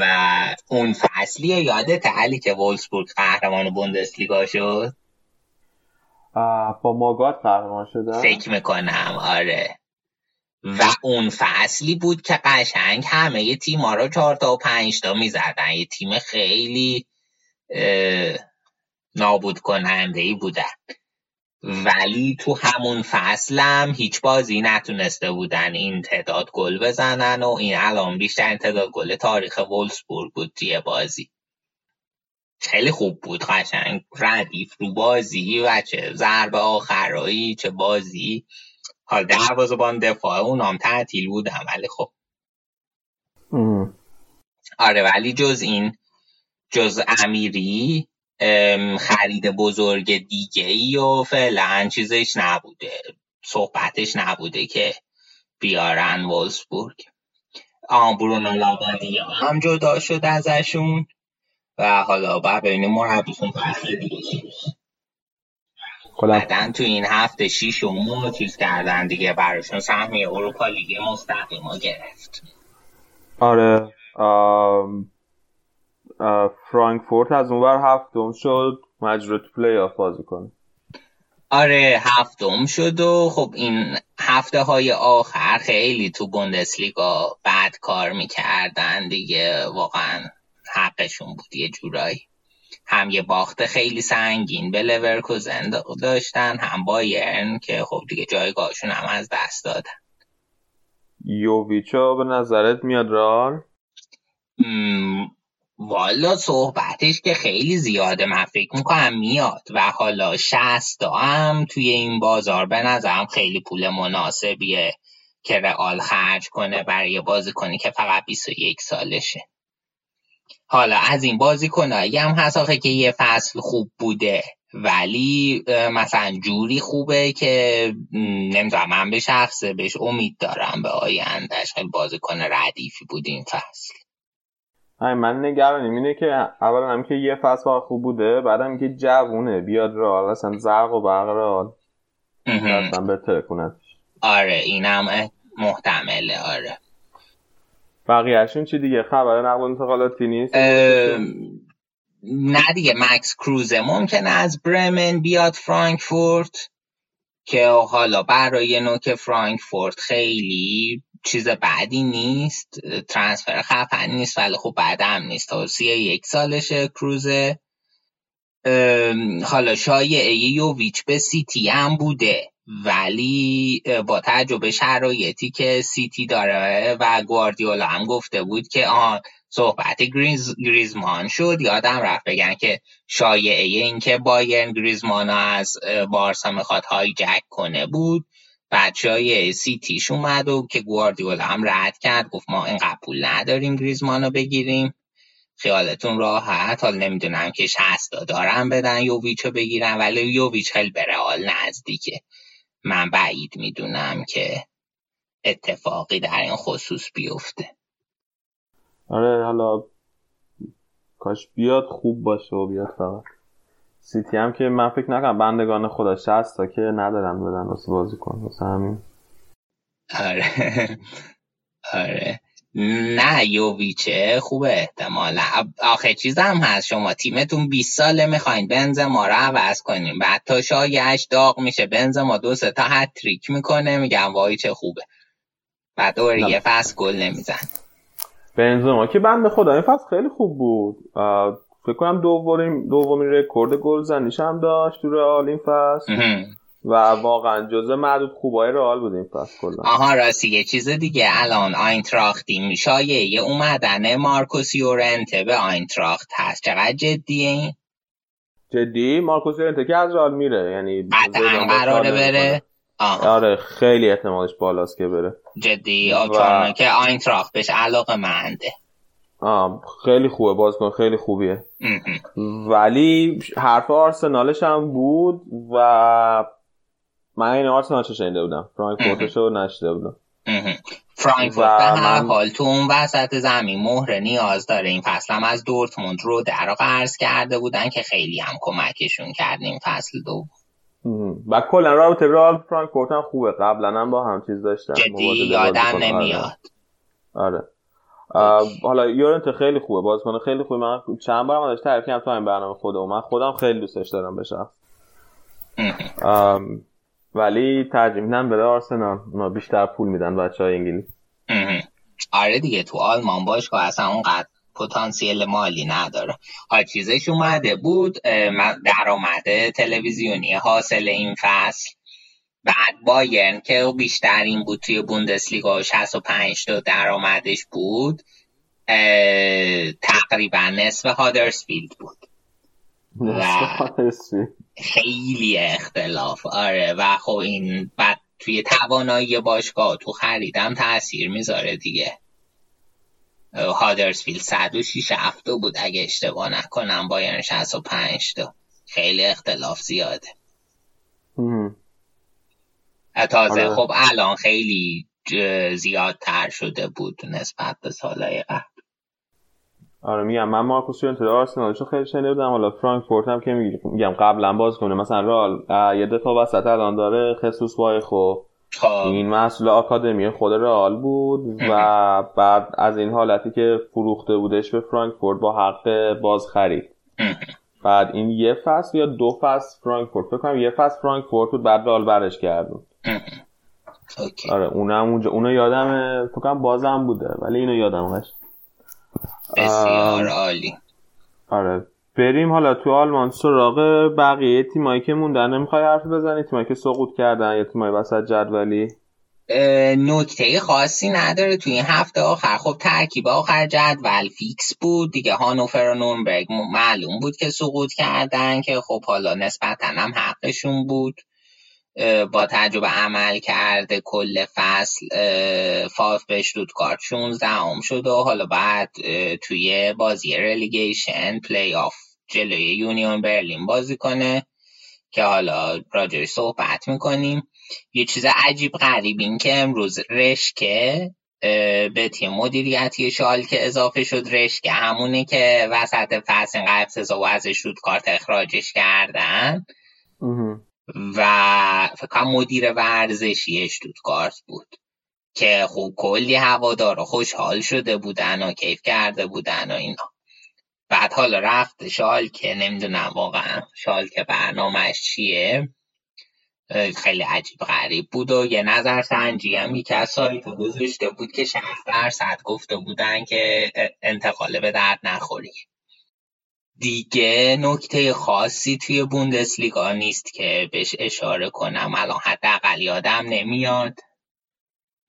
و اون فصلی یادت علی که وولسبورگ قهرمان بوندسلیگا شد؟ با ماگات قهرمان شده فکر می‌کنم آره. و اون فصلی بود که قشنگ همه یه تیم ها رو چهار تا و پنج تا می‌زدن. یه تیم خیلی نابود کننده ای بودن. ولی تو همون فصلم هیچ بازی نتونسته بودن این تعداد گل بزنن و این الان بیشتر تعداد گل تاریخ وولسبورگ بود توی بازی. خیلی خوب بود قشنگ ردیف رو بازی و چه ضربه آخرایی چه بازی. حال بان دفاع. اونام تعطیل بودم ولی خب. آره ولی جز این جز امیری خرید بزرگ دیگه ای و فعلا چیزش نبوده. صحبتش نبوده که بیارن وولسبورگ. آن برونو لابادیا هم جدا شد ازشون. و حالا باید ببینیم مربیشون فصل دیگه چی بعدن تو این هفته شیش و چیز کردن دیگه براشون سهمیه Europa League مستقیم گرفت. آره. فرانکفورت از اونور هفتم شد تو پلی آف بازی کنه. آره هفتم شد و خب این هفته های آخر خیلی تو بوندسلیگا بد کار می‌کردن دیگه. واقعا حقشون بود یه جورایی. هم یه باخت خیلی سنگین به لورکوزن داشتن هم بایرن که خب دیگه جایگاهشون هم از دست دادن. یوویچو به نظرت میاد رال؟ والا صحبتش که خیلی زیاده. من فکر می‌کنم میاد و حالا شست هم توی این بازار به نظرم خیلی پول مناسبیه که رئال خرج کنه برای بازیکنی که فقط 21 سالشه. حالا از این بازیکنایی هم هست که یه فصل خوب بوده ولی مثلا جوری خوبه که نمی‌دونم من به شخصه بهش امید دارم به آیندهش خیلی بازیکن ردیفی بود این فصل. من نگرانیم. اینه که اولا هم که یه فصل خوب بوده بعدم که جوونه. بیاد رال اصلا زرق و برق رال اصلا کنه آره اینم محتمله. آره. بقیهشون چی دیگه؟ خبر نقل انتقالاتی نیست؟ نه دیگه مکس کروزه. ممکنه از برمن بیاد فرانکفورت که حالا برای نوک فرانکفورت خیلی چیز بدی نیست. transfer خفن نیست ولی خب بدم نیست. سی یک سالشه کروزه. حالا شایعه یوویچ به سیتی هم بوده. ولی با تجربه شرایطی که سیتی داره و گواردیولا هم گفته بود که آن صحبت گریز، گریزمان شد. یادم رفت بگن که شایعه این که بایرن گریزمان از بارسا می‌خواد جک کنه بود. بچه های سیتیش اومد و که گواردیولا هم رد کرد. گفت ما این پول نداریم گریزمان رو بگیریم. خیالتون راحت. حال نمی‌دونم که شستا دارم بدن یوویچ رو بگیرن ولی یوویچ خیلی به رئال نزدیکه. من بعید می‌دونم که اتفاقی در این خصوص بیفته. آره حالا کاش بیاد خوب باشه و بیاد فقط. سیتی هم که من فکر نکنم بندگان خدا شست تا که ندارم بدن واسه بازی کن واسه همین. آره. آره. نه یوویچه خوبه احتمالا. آخه چیز هم هست شما تیمتون 20 ساله می‌خواین ما رو عوض کنیم. بعد تا شایش داغ میشه ما دو تا هتریک می‌کنه میگم وای چه خوبه. بعد دور یه فصل گل نمیزنه بنزما که بنده خدا این فصل خیلی خوب بود. فکر کنم دومین دومین رکورد گلزنیش هم داشت تو رئال این فصل. و واقعا جزء معدود خوبای رئال بود این فصل کلا. آها راستی یه چیز دیگه. الان آینتراختی یه اومدن مارکوس یورنته به آینتراخت هست. چقدر جدیه این؟ جدی؟ مارکوس یورنته که از رئال میره. یعنی قراره بره. آره خیلی احتمالش بالاست که بره. جدی و... که آینتراخت بهش علاقه منده. آه خیلی خوبه بازیکن خیلی خوبیه. ولی حرف آرسنالش هم بود و من این آرسنال چه شنیده بودم. فرانکفورتش رو نشده بودم. فرانکفورت به هر حال تو اون وسط زمین مهره نیاز داره. این فصل هم از دورتموند رو در قرض کرده بودن که خیلی هم کمکشون کرد این فصل دو. و کلا رابطه رال فرانکفورت هم خوبه. قبلا هم با هم چیز داشتن. جدی یادم نمیاد. آره. حالا یورنت خیلی خوبه. بازیکن خیلی خوبه. من چند بار ازش تعریف کردم تو این برنامه خودم من خودم خیلی دوستش دارم بشه ولی ترجیح میدن بده آرسنال. اونا بیشتر پول میدن بچه های انگلیس آره دیگه تو آلمان باش که اصلا اونقدر پتانسیل مالی نداره. ها چیزش اومده بود درآمد تلویزیونی حاصل این فصل. بعد بایرن که بیشترین بود توی بوندسلیگا 65 تا درآمدش بود تقریبا نصف هادرسفیلد بود. خیلی اختلاف. آره و خب این بعد توی توانایی باشگاه تو خریدم تاثیر می‌ذاره دیگه. هادرسفیلد 106 هفته بود اگه اشتباه نکنم بایرن 65 تا. خیلی اختلاف زیاده. تازه آره. خب الان خیلی زیادتر شده بود نسبت به سالهای قبل. آره میگم من مارکوس یورنتو آرسنال چون خیلی شنیده بودم. حالا فرانکفورت هم که میگم قبلا باز کنه. مثلا رال یه دفعه وسط الان داره خصوص وایخو خب. این مسئول آکادمی خود رئال بود و بعد از این حالتی که فروخته بودش به فرانکفورت با حق باز خرید. بعد این یه فصل یا دو فصل فرانکفورت؟ فکر کنم یه فصل فرانکفورت بود بعد رئال برش کردون آره اونم اونجا اونو یادم فکر کنم بازم بوده ولی اینو یادم هست. بسیار عالی. آره. بریم حالا تو آلمان سراغ بقیه تیمایی که موندن. نمی‌خوای حرف بزنی؟ تیمایی که سقوط کردن یا تیمایی وسط جدولی؟ نکته خاصی نداره. تو این هفته آخر خب ترکیب آخر جدول فیکس بود. دیگه هانوفر و نورنبرگ معلوم بود که سقوط کردن که خب حالا نسبتا هم حقشون بود. با تجربه عمل کرده کل فصل فاف به کارت 16 هم شد و حالا بعد توی بازی رلیگیشن پلی آف جلوی یونیون برلین بازی کنه که حالا راجعش صحبت می‌کنیم. یه چیز عجیب غریب این که امروز رشکه به تیم مدیریتی که اضافه شد. رشکه همونه که وسط فصل قبل سزا و ازش کارت اخراجش کردن. و فکر مدیر ورزشی اشتوتگارت بود که خوب کلی هوادار خوشحال شده بودن و کیف کرده بودن و اینا. بعد حالا رفت شال که نمی‌دونم واقعا شال که برنامهش چیه. خیلی عجیب غریب بود و یه نظر سنجی هم که از سایت گذاشته بود که 60 درصد گفته بودن که انتقال به درد نخوری. دیگه نکته خاصی توی بوندسلیگا نیست که بهش اشاره کنم. الان حداقل یادم نمیاد.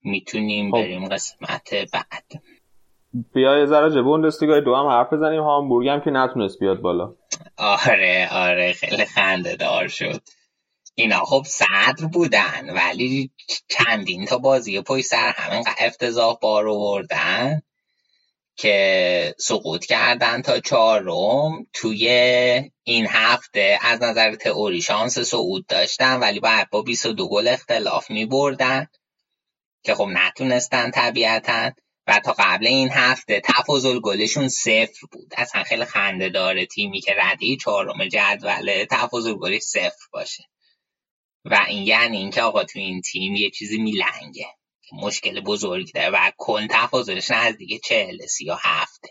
می‌تونیم خب. بریم قسمت بعد. بیا یه ذره بوندسلیگا دو هم حرف بزنیم. هامبورگ هم که نتونست بیاد بالا. آره آره. خیلی خنده دار شد. اینا خب صدر بودن ولی چندین تا بازی پای سر همین افتضاح بار آوردن. که سقوط کردن تا چهارم توی این هفته از نظر تئوری شانس صعود داشتن ولی باید با 22 گل اختلاف می بردن که خب نتونستن طبیعتا. و تا قبل این هفته تفاضل گلشون صفر بود. اصلا خیلی خنده داره تیمی که ردی چهارم جدوله تفاضل گلش صفر باشه. و این یعنی اینکه آقا تو این تیم یه چیزی میلنگه. مشکل بزرگی داره و کل تفاضلش نزدیک چهل سی یا هفته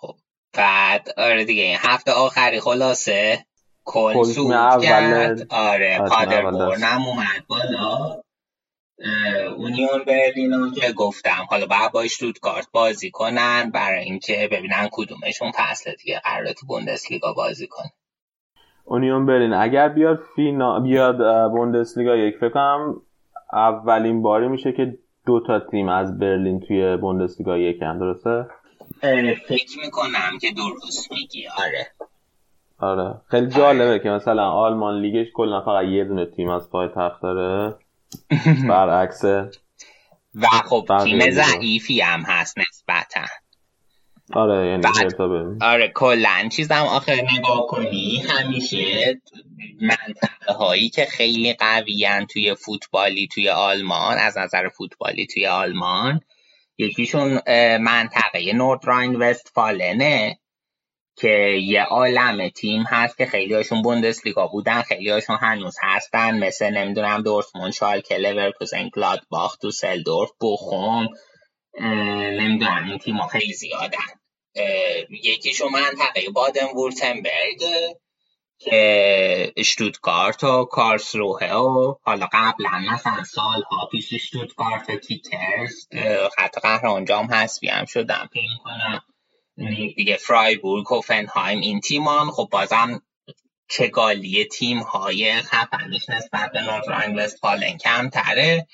خب بعد آره دیگه این هفته آخری خلاصه. کل سود کرد. آره پادربورن هم اومد بالا. اونیون برلین که گفتم. حالا باید با کارت بازی کنن برای اینکه ببینن کدومشون فصل دیگه قرار تو بوندسلیگا بازی کنه. اونیون برلین اگر بیاد فینا بیاد بوندسلیگا یک فکرم اولین باری میشه که دو تا تیم از برلین توی بوندسلیگا یکن درسته؟ فکر می‌کنم که درست میگی آره. آره. خیلی جالبه آره. که مثلا آلمان لیگش کلا فقط یه دونه تیم از پای تخت داره. برعکس و خب تیم ضعیفی هم هست نسبتا. آره یعنی بعد. آره کلا. چیزم آخر نگاه کنی همیشه منطقه هایی که خیلی قویان توی فوتبالی توی آلمان از نظر فوتبالی توی آلمان یکیشون منطقه نورد راین وست فالنه که یه عالم تیم هست که خیلی هاشون بوندسلیگا بودن خیلی هاشون هنوز هستن مثل نمی‌دونم دورتموند شالکه لورکوزن گلادباخ تو سلدورف بخوم نمی‌دونم این تیم خیلی زیادن. یکیشو منطقه بادن وورتنبرگ که اشتوتگارت و کارسروه و حالا قبلا مثلا سالها پیش اشتوتگارت و کیکرز حتی قهرمان جام حسبی هم شدم. پین کنم دیگه فرایبورگ هوفنهایم این تیمان. خب بازم چگالی تیم های خفنش نسبت به نورد وستفالن کمتره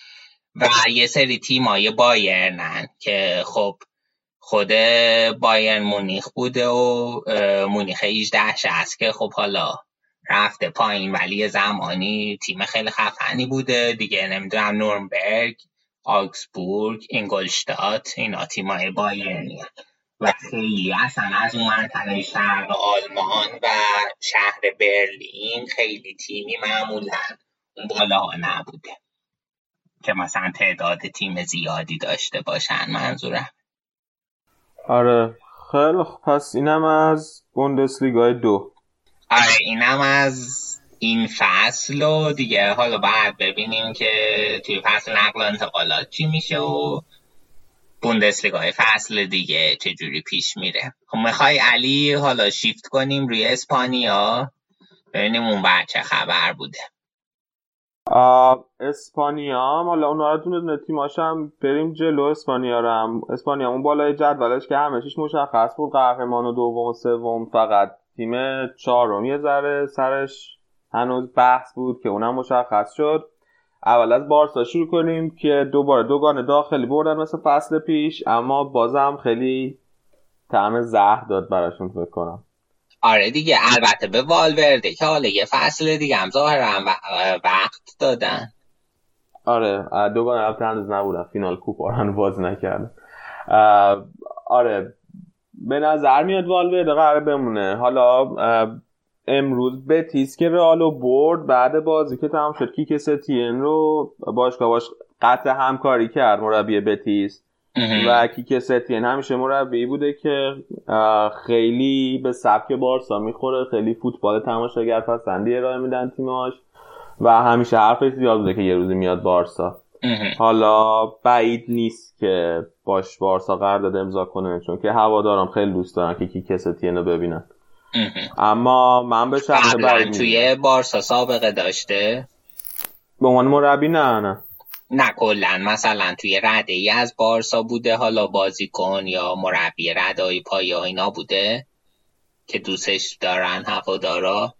و یه سری تیم های بایرنن که خب خود بایرن مونیخ بوده و مونیخ 18 هست که خب حالا رفته پایین. ولی زمانی تیم خیلی خفنی بوده دیگه. نمی‌دونم نورنبرگ آکسبورگ اینگلشتات اینا تیمای بایرنی و خیلی اصلا از اون منطقه شرق آلمان و شهر برلین خیلی تیمی معمولا اون بالا نبوده که مثلا تعداد تیم زیادی داشته باشن منظورم. آره. خیلی پس اینم از بوندسلیگای دو. آره اینم از این فصل و دیگه. حالا بعد ببینیم که توی فصل نقل و انتقالات چی میشه و بوندسلیگای فصل دیگه چجوری پیش میره. خب می‌خوای علی حالا شیفت کنیم روی اسپانیا؟ ببینیم اون بعد چه خبر بوده. اسپانیا. هم حالا اون دونه تیماش هم بریم جلو اسپانیا رو هم. اسپانیا اون بالای جدولش که همه چیش مشخص بود. قهرمان و دوم و سوم فقط تیم چهارم. یه ذره سرش هنوز بحث بود که اونم مشخص شد. اول از بارسا شروع کنیم که دوباره دوگان داخلی بردن مثل فصل پیش اما بازم خیلی طعم زهر داد براشون فکر کنم. آره دیگه البته به والورده که حالا یه فصل دیگه هم ظاهرا وقت دادن. آره دوگان البته هنوز نبودن فینال کوپ آران باز نکردن. آره به نظر میاد والورده قرار بمونه. حالا امروز بتیس که رئالو برد بعد بازی که تمام شد کیک ستین رو باشگاه باش قطع همکاری کرد مربی بتیس. و کیک ستین همیشه مربی بوده که خیلی به سبک بارسا می‌خوره خیلی فوتبال تماشاگر پسندی ارائه میدن تیماش و همیشه حرفش زیاد بوده که یه روزی میاد بارسا. حالا بعید نیست که باش بارسا قرارداد امضا کنه چون که هوادارم خیلی دوست دارن که کیک ستین رو ببینن. اما من به شخص بعید توی بارسا سابقه داشته؟ به عنوان مربی نه نه. نه کلا. مثلا توی رده ای از بارسا بوده حالا بازیکن یا مربی ردای پایه اینا بوده که دوستش دارن هوادارا؟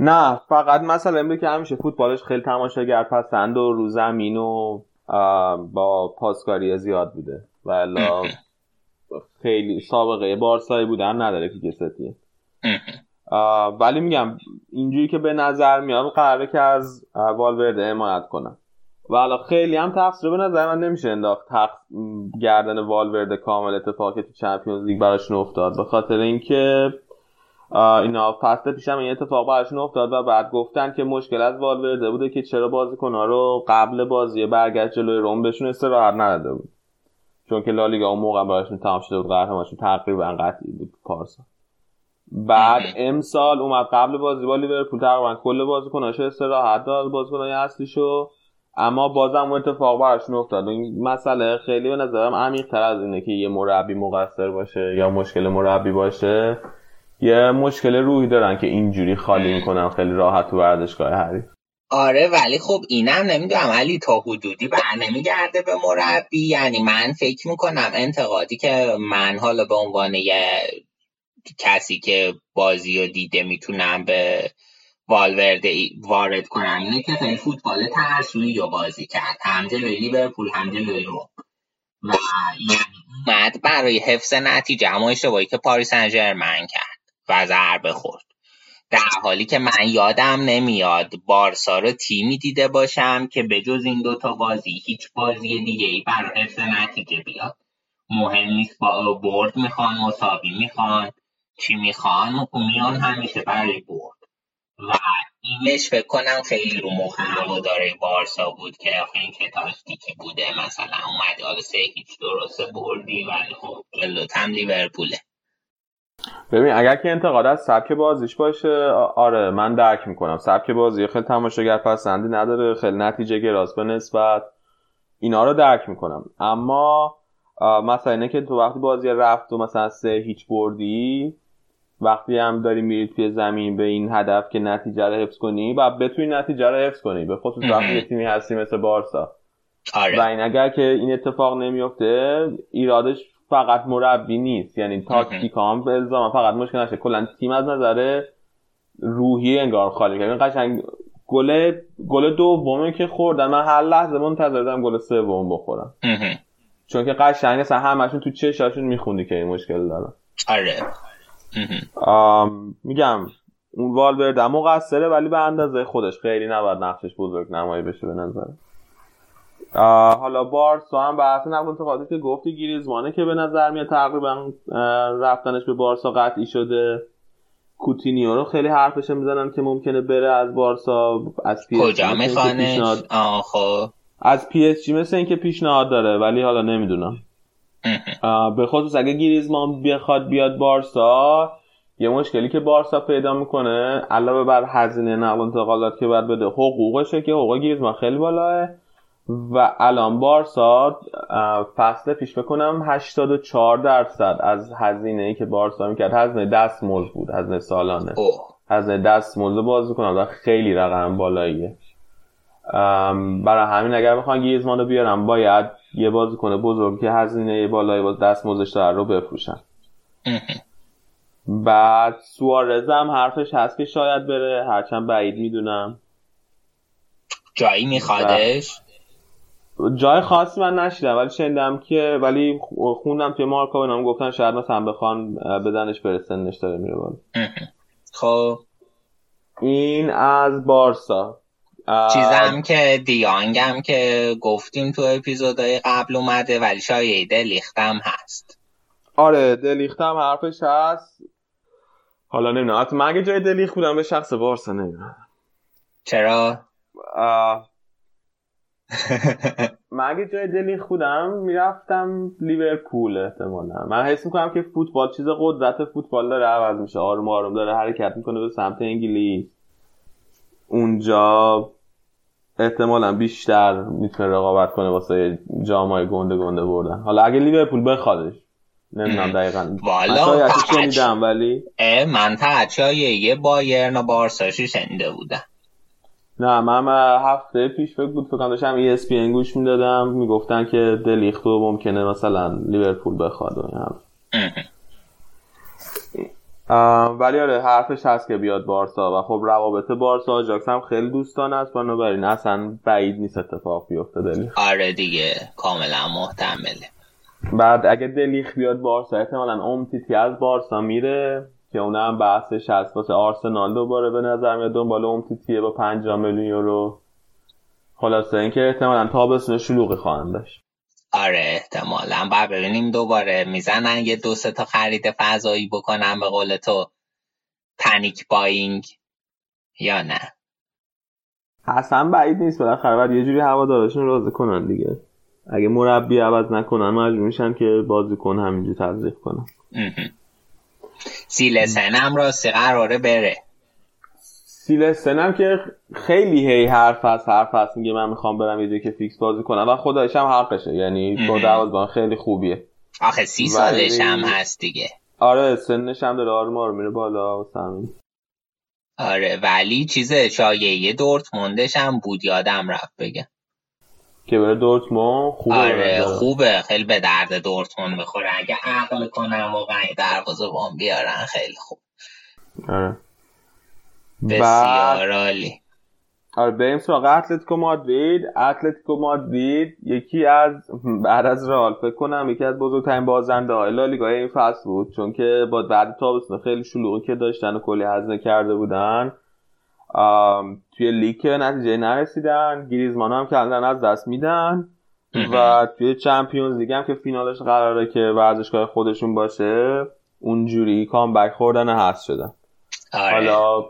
نه فقط مثلا امروز که همیشه فوتبالش خیلی تماشاگر پسند و رو زمین و با پاسکاری زیاد بوده. و خیلی سابقه بارسایی بودن نداره که کسیه ولی میگم اینجوری که به نظر میاد قراره که از والورده حمایت کنم و حالا خیلی هم تقصیر به نظر من نمیشه انداخت گردن والورده کامل اتفاقی تو چمپیونز لیگ براشون افتاد. به خاطر اینکه اینا فصل پیشم این اتفاق براشون افتاد و بعد گفتن که مشکل از والورده بوده که چرا بازیکن‌ها رو قبل بازی برگشت جلوی روم بهشون استراحت نداده بود. چون که لالیگا اون موقع براشون تمام شده بود قهرمانشون تقریبا قطعی بود پارسا. بعد امسال اومد قبل بازی با لیورپول تقریبا کل بازیکناش استراحت داد بازیکنای اصلیشو اما بازم اون اتفاق براشون افتاد این مسئله خیلی به نظرم عمیق تر از اینه که یه مربی مقصر باشه یا مشکل مربی باشه. یه مشکل روحی دارن که اینجوری خالی می‌کنن. خیلی راحت تو ورزشگاه حریف. آره ولی خب اینم نمی‌دونم. ولی تا حدودی بر نمیگرده به مربی. یعنی من فکر می‌کنم انتقادی که من حالا به عنوان یه کسی که بازی رو دیده می‌تونم به والورده وارد کنم اینه که خیلی فوتبال ترسویی رو بازی کرد. هم جلوی لیورپول هم جلوی رو و اومد برای حفظ نتیجه اما اشتباهی که پاریس سن کرد و ضربه خورد. در حالی که من یادم نمیاد بارسا رو تیمی دیده باشم که به جز این دوتا بازی هیچ بازی دیگه ای بر حفظ نتیجه بیاد. مهم نیست با برد می‌خوان مساوی می‌خوان چی می‌خوان. میان همیشه برای برد. و اینش فکر کنم خیلی رو مخ هواداره بارسا بود که آخه این که تاکتیکی بوده مثلا اومده حالا سه هیچ درسته بردی ولی خب جلوت هم لیورپوله. ببین اگر که انتقاد از سبک بازیش باشه آره من درک می‌کنم. سبک بازی خیلی تماشاگر پسندی نداره خیلی نتیجه گراز به نسبت. اینا رو درک می‌کنم. اما مثلا اینه که تو وقتی بازی رفت و مثلا سه هیچ بردی وقتی هم داری میرید توی زمین به این هدف که نتیجه رو حفظ کنی و بتونی نتیجه رو حفظ کنی. به خصوص وقتی یه تیمی هستی مثل بارسا. آره. و این اگر که این اتفاق نمیفته ایرادش فقط مربی نیست. یعنی تاکتیک هم به الزام فقط مشکل نشه. کلا تیم از نظر روحی انگار خالی کرد. قشنگ گل گل دومی که خوردن. من هر لحظه منتظرم گل سوم بخورم. چون که قشنگ اصلا همشون تو چشاشون میخوندی که این مشکل دارن. آره. میگم اون والورده مقصره ولی به اندازه خودش خیلی نباید نقشش بزرگ نمایی بشه به نظر. حالا بارسا هم بحث نقل انتقالاتی که گفتی گریزمانه که به نظر میاد تقریبا رفتنش به بارسا قطعی شده. کوتینیو رو خیلی حرفش می‌زنن که ممکنه بره از بارسا. از پی کجا می‌خوانه خب. از پی اس جی مثل اینکه پیشنهاد داره ولی حالا نمی‌دونم. به خصوص اگه گریزمان بخواد بیاد بارسا یه مشکلی که بارسا پیدا می‌کنه علاوه بر هزینه نقل و انتقالات که باید بده حقوقشه که حقوق گریزمان خیلی بالاه و الان بارسا فصل پیش بکنم 84 درصد از هزینه ای که بارسا می‌کرد. هزینه دستمزد بود هزینه سالانه. هزینه دست موز باز کنم و خیلی رقم بالاییه. برای همین اگر بخوان گیزمان رو بیارم باید یه کنه بزرگ که هزینه بالایی باز دست موزش داره رو بفروشن. بعد سوارز هم حرفش هست که شاید بره هرچند بعید می‌دونم. جایی میخوادش؟ جای خاصی من نشیدم ولی شنیدم که ولی خوندم توی مارکا بنام گفتن شاید مثلا بخوان بدنش بره سنش داره میره بالا. خب. این از بارسا. چیزم که دیانگم که گفتیم تو اپیزودهای قبل اومده ولی شایعه دلیختم هست. آره دلیختم حرفش هست. حالا نمی‌دونم. حتی من اگه جای دلیخ بودم به شخص بارسا نمی‌دونم. چرا؟ من اگه جای دلیخ بودم می‌رفتم لیورپول احتمالا. من حس می‌کنم که فوتبال چیز قدرت فوتبال داره عوض میشه. آروم آروم داره حرکت می‌کنه به سمت انگلیس. اونجا احتمالا بیشتر می‌تونه رقابت کنه واسه جامای گنده گنده بردن. حالا اگه لیورپول بخوادش نمی‌دونم دقیقا. والا شنیدم ولی من تا یه بایرن و بارساشی شنیده بودم. نه من هفته پیش فکر بود فکر داشتم ESPN گوش می‌دادم می‌گفتن که دلیختو ممکنه مثلا لیورپول بخواد و ولی آره حرفش هست که بیاد بارسا و خب روابط بارسا آجاکس هم خیلی دوستان است بنابراین اصلا بعید نیست اتفاق بیفته دلیخ آره دیگه کاملا محتمله. بعد اگه دلیخ بیاد بارسا احتمالا امتیتی از بارسا میره که اونم بحثش هست. واسه آرسنال دوباره به نظر میاد دنبال امتیتیه با 5 میلیون یورو. خلاصه اینکه احتمالا تابستون شلوغی خواهند داشت. آره احتمالا. بعد ببینیم دوباره. می‌زنن یه دو سه تا خرید فضایی بکنن به قول تو. panic buying یا نه. حسن بعید نیست. بالاخره باید یه جوری هوادارشون راضی کنن دیگه. اگه مربی عوض نکنن مجبور میشن که بازیکن همینجوری تزریق کنن. سیلسن هم راستی قراره بره. سیلسن هم که خیلی هی حرف هست حرف هست میگه من می‌خوام برم یه که فیکس بازی کنم و خداییش هم حقشه یعنی با دروازبان خیلی خوبیه. آخه سی سالش هم هست دیگه. آره سنش هم داره. آروم میره بالا و سمین. آره ولی چیزه شایعه دورتموندش هم بود یادم رفت بگه که بره دورتموند خوبه. آره خوبه. خیلی به درد دورتموند بخوره اگه عقل کنم واقعا دروازه بان بیارن خیلی خوب. آره. بسیار عالی. آره بریم سراغ اتلتیکو مادرید. اتلتیکو مادرید یکی از بعد از رئال فکر کنم یکی از بزرگترین بازنده های لالیگا این فصل بود چون که با بعد تابستون خیلی شلوغی که داشتن و کلی هزینه کرده بودن. توی لیگ نتیجه نرسیدن گریزمان هم کردن از دست میدن. و توی چمپیونز لیگ هم که فینالش قراره که ورزشگاه خودشون باشه اونجوری کامبک خوردن هست شدن. آره. حالا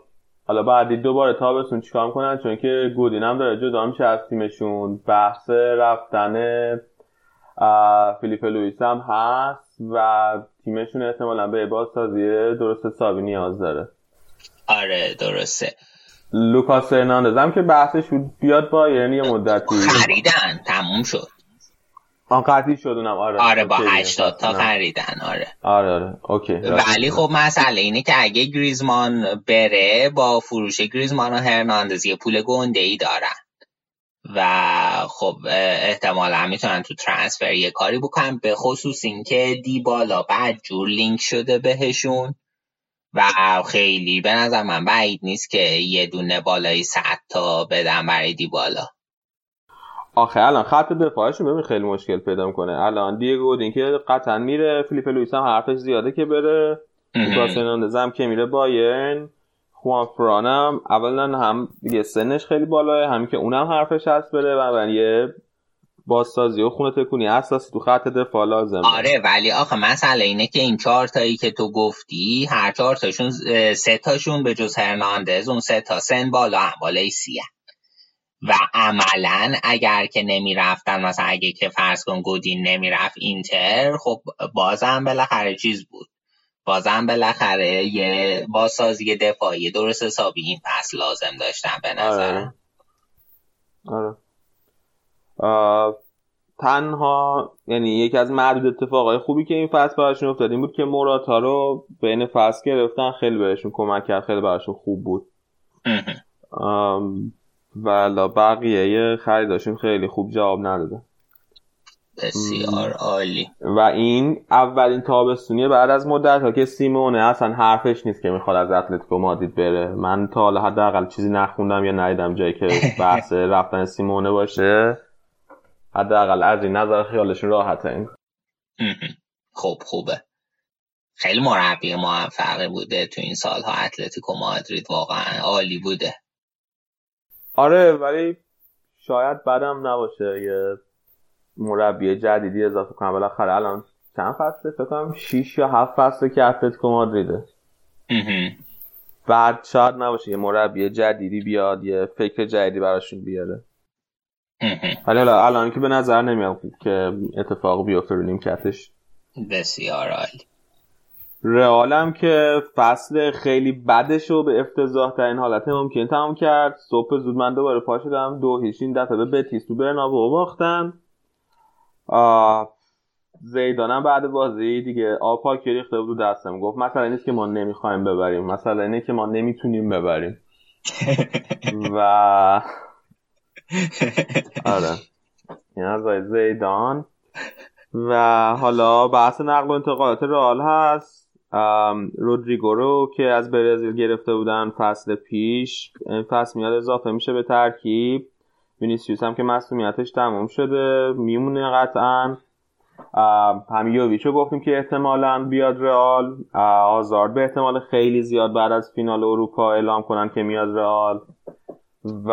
حالا بعدی دوباره تابستون چیکار کنن چون که گودین هم داره جدا میشه از تیمشون. بحث رفتن فیلیپ لویس هم هست و تیمشون احتمالا به بازسازی درست حسابی نیاز داره. آره درسته. لوکاس هرناندز هم که بحثش بیاد با یعنی یه مدتی. خریدن تموم شد. آن قطعی شد اونم. آره آره با 80 تا خریدن آره. آره آره. okay ولی خب مسئله اینه که اگه گریزمان بره با فروش گریزمان و هرناندز یه پول گنده ای دارن. و خب احتمالا می‌تونن تو transfer یه کاری بکنن به خصوص اینکه دیبالا بد جور لینک شده بهشون. و خیلی به نظر من بعید نیست که یه دونه بالای 100 تا بدن برای دیبالا. آخه الان خط دفاعشون ببین خیلی مشکل پیدا می‌کنه. الان دیگو که قطعا میره فیلیپ لوئیس هم حرفش زیاده که بره. لوکاس هم که میره بایرن. خوان فرانم اولا هم دیگه سنش خیلی بالاه همین که اونم حرفش هست بره و یه بازسازی و خونه تکونی اساسی تو خط دفاع لازم آره ولی آخه مسئله اینه که این چهار تایی که تو گفتی هر چهار تاشون سه تاشون به جز هرناندز اون سه تا سن بالا هم بالای سیه و عملا اگر که نمی‌رفتن مثلا اگه که فرض کن گودین نمی‌رفت اینتر خب بازم بالاخره چیز بود بازم بالاخره یه بازسازی دفاعی درست حسابی این پس لازم داشتن به نظر آره. آره. تنها یعنی یکی از معدود اتفاقای خوبی که این فصل براشون افتاد این بود که موراتا رو بین فصل گرفتن خیلی بهشون کمک کرد خیلی براشون خوب بود و بقیه خریداشون خیلی خوب جواب نداده. بسیار عالی. و این اولین تابستونیه بعد از مدت ها که سیمونه اصلا حرفش نیست که می‌خواد از اتلتیکو مادید بره. من تا حالا حداقل چیزی نخوندم یا ندیدم جایی که بحث رفتن سیمونه باشه. حداقل از این نظر خیالشون راحته. این خوب خوبه. خیلی مربی موفقی بوده تو این سالها اتلتیکو مادرید. واقعا عالی بوده. آره ولی شاید بدم نباشه یه مربی جدیدی اضافه کنم. بالاخره الان چند فصله؟ فکر کنم 6 یا 7 فصله که اتلتیکو مادریده. بعد شاید نباشه یه مربی جدیدی بیاد یه فکر جدیدی براشون بیاره. ولی حالا الان که به نظر نمیاد که اتفاق بیفته رو نیمکتش. بسیار عالی. رئالم که فصل خیلی بدش رو به افتضاح ترین حالت ممکن تمام کرد. صبح زود من دوباره پا شدم. دو هیچ دفعه به بتیس تو برنابو باختن. زیدانم بعد بازی دیگه آب که ریخته بود دستم گفت مثلا نیست که ما نمی‌خوایم ببریم. مثلا اینه که ما نمی‌تونیم ببریم. و آره. این از زیدان. و حالا بحث نقل و انتقالات رئال هست. رودریگو رو که از برزیل گرفته بودن فصل پیش این فصل میاد اضافه میشه به ترکیب. وینیسیوس هم که مسئولیتش تموم شده میمونه قطعا. همیوویچو گفتیم که احتمالا بیاد رئال. آزارد به احتمال خیلی زیاد بعد از فینال اروپا اعلام کنن که میاد رئال. و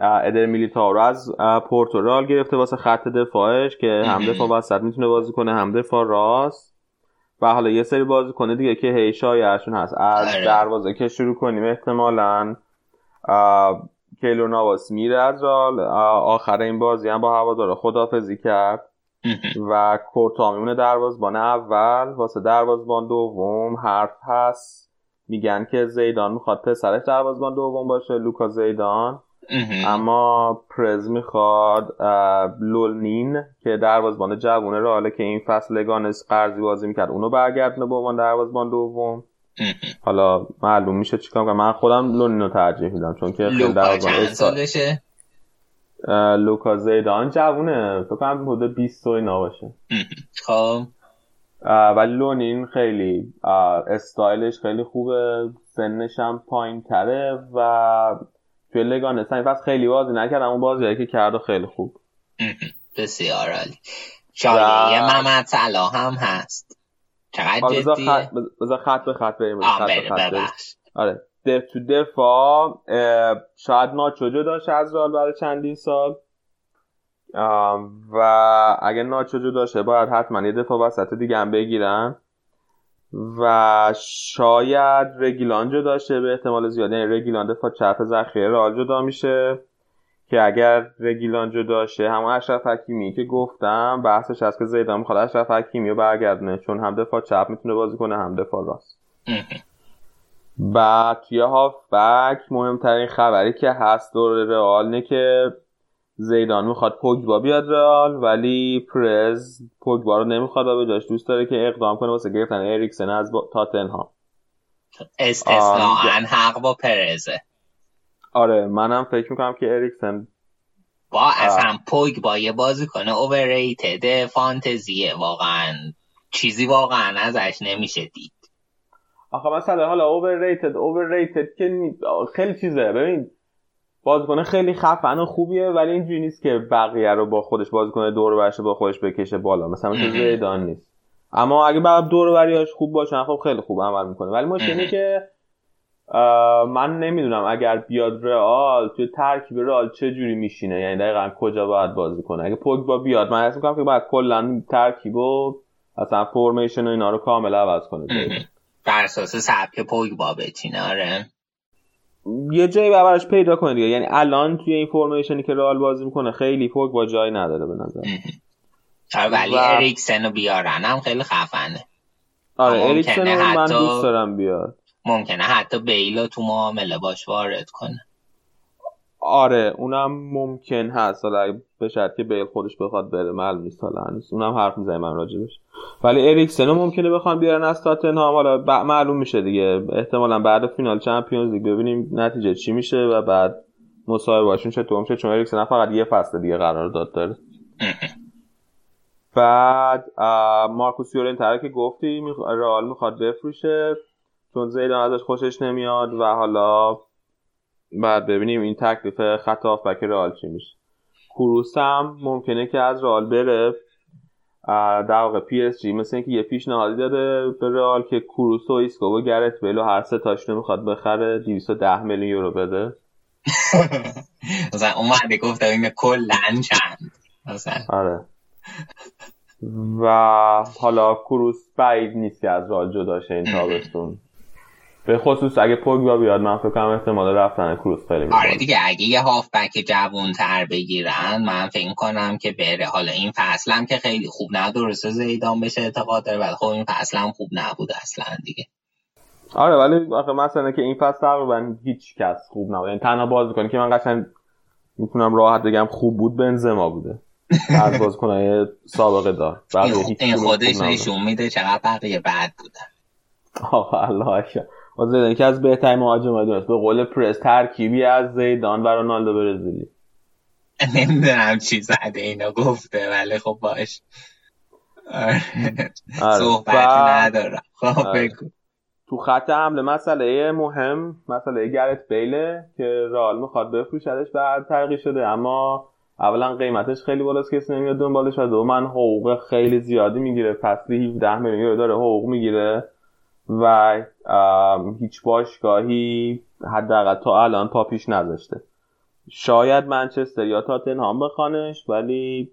ادر میلیتاو رو از پورتورال گرفته واسه خط دفاعش که هم دفاع وسط می‌تونه بازی کنه هم دفاع راست. و حالا یه سری بازی کنه دیگه که هی شایعشون هست. از آره. دروازه که شروع کنیم احتمالا کیلو نواس میره از رال. آخر این بازی هم با هوادارا خدافزی کرد. و کورتا میمونه دروازبان اول واسه دروازبان دوم حرف هست. میگن که زیدان می‌خواد پسرش دروازبان دوم باشه لوکا زیدان. اما پرز می‌خواد لولنین که دروازبان جوونه راله که این فصل لگانس قرضی بازی می‌کرد اونو برگردونه به عنوان دروازبان دوم. حالا معلوم میشه چیکار کنم من خودم لولنین رو ترجیح میدم چون که خیلی دروازبان لوکا زیدان جوونه. فکر کنم حدود 20 اینا باشه. خب. ولی لونین خیلی استایلش خیلی خوبه سنش هم پایین تره و توی لگان سنی پس خیلی بازی نکرد اما بازی که کرد خیلی خوب. بسیار عالی. شایعه محمد صلاح هم هست. چقدر جدیه؟ بذار خط به خط بریم خط خط آره. دف تو دفاع شاید ناچوجو داشت از رال برای چندین سال. و اگه ناچوجو داشته باید حتما یه دفاع وسط دیگه هم بگیرن. و شاید رگیلانجو داشته به احتمال زیاد. یعنی رگیلان دفاع چپ ذخیره رال جدا میشه که اگر رگیلانجو داشته همون اشرف حکیمی که گفتم بحثش هست که زیدان می‌خواد اشرف حکیمی رو برگردونه چون هم دفاع چپ می‌تونه بازی کنه هم دفاع راست. و توی هافبک مهمترین خبری که هست دور رئال نه که زیدان می‌خواد پوگبا بیاد رئال ولی پرز پوگبا رو نمی‌خواد و به دوست داره که اقدام کنه واسه گرفتن اریکسن از تاتنهام. استثناء حق با پرزه. آره منم فکر می‌کنم که اریکسن با اصلا پوگ با یه بازی کنه اووریتد فانتزیه واقعا. چیزی واقعا ازش نمیشه دید. آخه مثلا حالا اوورریتد اوورریتد که خیلی چیزه. ببین بازیکن خیلی خفن و خوبیه ولی اینجوری نیست که بقیه رو با خودش بازیکن دور برشه با خودش بکشه بالا. مثلا مثل زیدان نیست. اما اگه بعد دور بریاش خوب باشه خب خیلی خوب عمل می‌کنه. ولی مشکلی که من نمی‌دونم اگر بیاد رئال توی ترکیب رئال چه جوری میشینه؟ یعنی دقیقا کجا باید بازی کنه؟ اگه پوگبا بیاد من حس می‌کنم که باید کلا ترکیب و اصلا فرمیشن و اینا رو کامل عوض کنه. بر اساس سبک پوگبا بچینه آره. یه جایی براش پیدا کنه دیگه. یعنی الان توی این فرمیشنی که رئال بازی می‌کنه خیلی پوگبا جایی نداره به نظر. آره، ولی و... اریکسن رو بیارن هم خیلی خفنه. آره اریکسن من دوست دارم بیاد. ممکنه حتی بیلا تو معامله باش وارد کنه. آره اونم ممکن هست. حالا به شرط که بیل خودش بخواد بره معلوم نیست. حالا هنوز اونم حرف می‌زنه من راجبش. ولی اریکسن ممکنه بخوام بیارن از تاتنهام. حالا ب... معلوم میشه دیگه. احتمالا بعد فینال چمپیونز لیگ ببینیم نتیجه چی میشه و بعد مصاحبه باشون چطور میشه چون اریکسن فقط یه فصل دیگه قرار داد داره. بعد مارکوس یورنتر که گفتی رئال می‌خواد بفروشه. چون زیدان ازش خوشش نمیاد و حالا بعد ببینیم این تکلیف خط بک رئال چی میشه. کروس هم ممکنه که از رئال بره. در واقع پی اس جی مثل اینکه یه پیشنهادی داده به رئال که کروس و ایسکو و گرت بیلو هر سه تاشونو می‌خواد بخره 210 میلیون یورو بده. مثلا اومده گفت این کلن چند؟ آره. و حالا کروس بعید نیست که از رئال جدا شه این تابستون. به خصوص اگه پوگبا بیاد من فکر کنم احتمال رفتن کروس خیلی آره دیگه اگه یه بک جوون تر بگیرن من فکر کنم که بره. حالا این فصل هم که خیلی خوب نه درسته زیدان بشه اعتقاد داره ولی خب این فصل هم خوب نبود اصلا دیگه. آره ولی آخه مثلا که این فصل تقریبا هیچ کس خوب نبود. یعنی تنها بازیکنی که من قشنگ می‌تونم راحت بگم خوب بود بنزما بوده. از بازیکنای سابقه دار. این خودش نشون میده چقدر بقیه بد بودن. آقا الله زیدان که از بهترین مهاجمای دنیاست به قول پرس ترکیبی از زیدان و رونالدو برزیلی. نمی‌دونم چی زده اینا گفته ولی خب باش. آره. آره. صحبتی ندارم. خب آره. بگو. تو خط حمله مسئله مهم مسئله گرت بیله که رئال می‌خواد بفروشدش بعد ترقی شده. اما اولا قیمتش خیلی بالاست کسی نمیاد دنبالش و دوما حقوق خیلی زیادی می‌گیره. فصلی 17 میلیون داره حقوق می‌گیره. و هیچ باشگاهی حداقل تا الان پا پیش نذاشته. شاید منچستر یا تاتنهام بخوانش ولی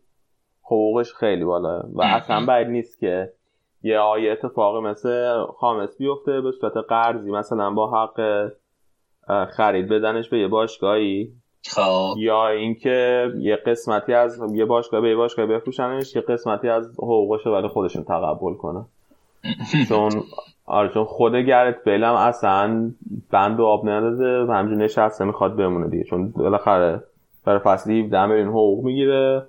حقوقش خیلی بالا. و اصلا بعید نیست که یه آیه اتفاقی مثل خامس بیفته به صورت قرضی مثلا با حق خرید بدنش به یه باشگاهی. خب. یا اینکه یه قسمتی از یه باشگاه به یه باشگاه بفروشنش یه قسمتی از حقوقش ولی خودشون تقبل کنه. چون آره چون خود گرت بیلم اصلا بند و آب نداده و همجور نشسته می‌خواد بمونه دیگه. چون بالاخره برای فصلی 17 میلیون حقوق می‌گیره.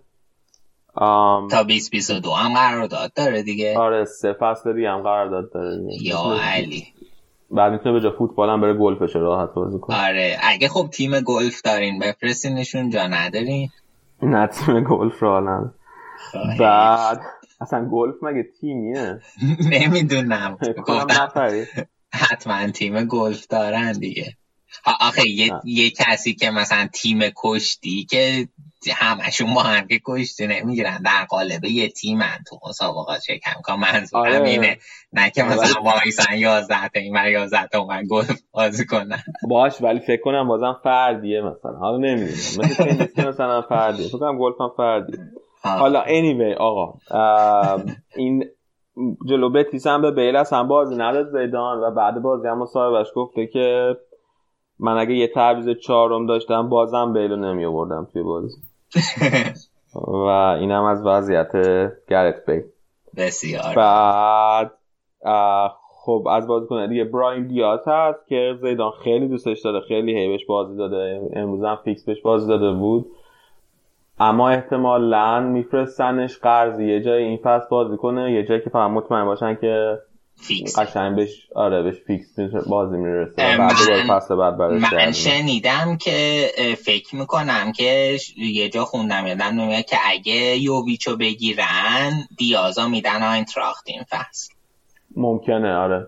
تا 2022 هم قرارداد داره دیگه. آره سه فصل دیگه هم قرارداد داره دیگه. یا علی. بعد می‌تونه به جا فوتبال هم بره گلفش راحت بازی کنه. آره اگه خب تیم گلف دارین بفرستینشون جا ندارین. نه تیم گلف را بعد اصلا گلف مگه تیمیه؟ نمی‌دونم. حتما تیم گلف دارن دیگه. آخه یه, یه کسی که مثلا تیم کشتی که همشون با هم که کشتی نمی‌گیرن در قالب یه تیم تو مسابقات شکم که منظورم آره. اینه. نه که مثلا وایسن یازده تا این یازده تا اون گلف بازی کنن. باش ولی فکر کنم بازم فردیه مثلا. حالا نمی‌دونم. مثل مثلا فردیه. فکر کنم گلف هم فردیه. حالا anyway آقا این جلو بتیس هم به بیلس هم بازی نداد زیدان و بعد بازی هم مصاحبهش گفته که من اگه یه تعویض چهارم داشتم بازم بیلو نمی آوردم توی بازی. و اینم از وضعیت گرت بی. بسیار. بعد خب از بازیکنای دیگه براین دیاز هست که زیدان خیلی دوستش داره خیلی هی بهش بازی داده. امروز هم فیکس بهش بازی داده بود. اما احتمالا میفرستنش قرضی یه جای این فصل بازی کنه یه جایی که فقط مطمئن باشن که فیکس. قشنگ بهش آره بهش فیکس بازی می‌رسه. بعد فصل بعد من شنیدم که فکر می‌کنم که یه جا خوندم یادم نمیاد که اگه یوویچو بگیرن دیازا میدن آینتراخت این فصل. ممکنه آره.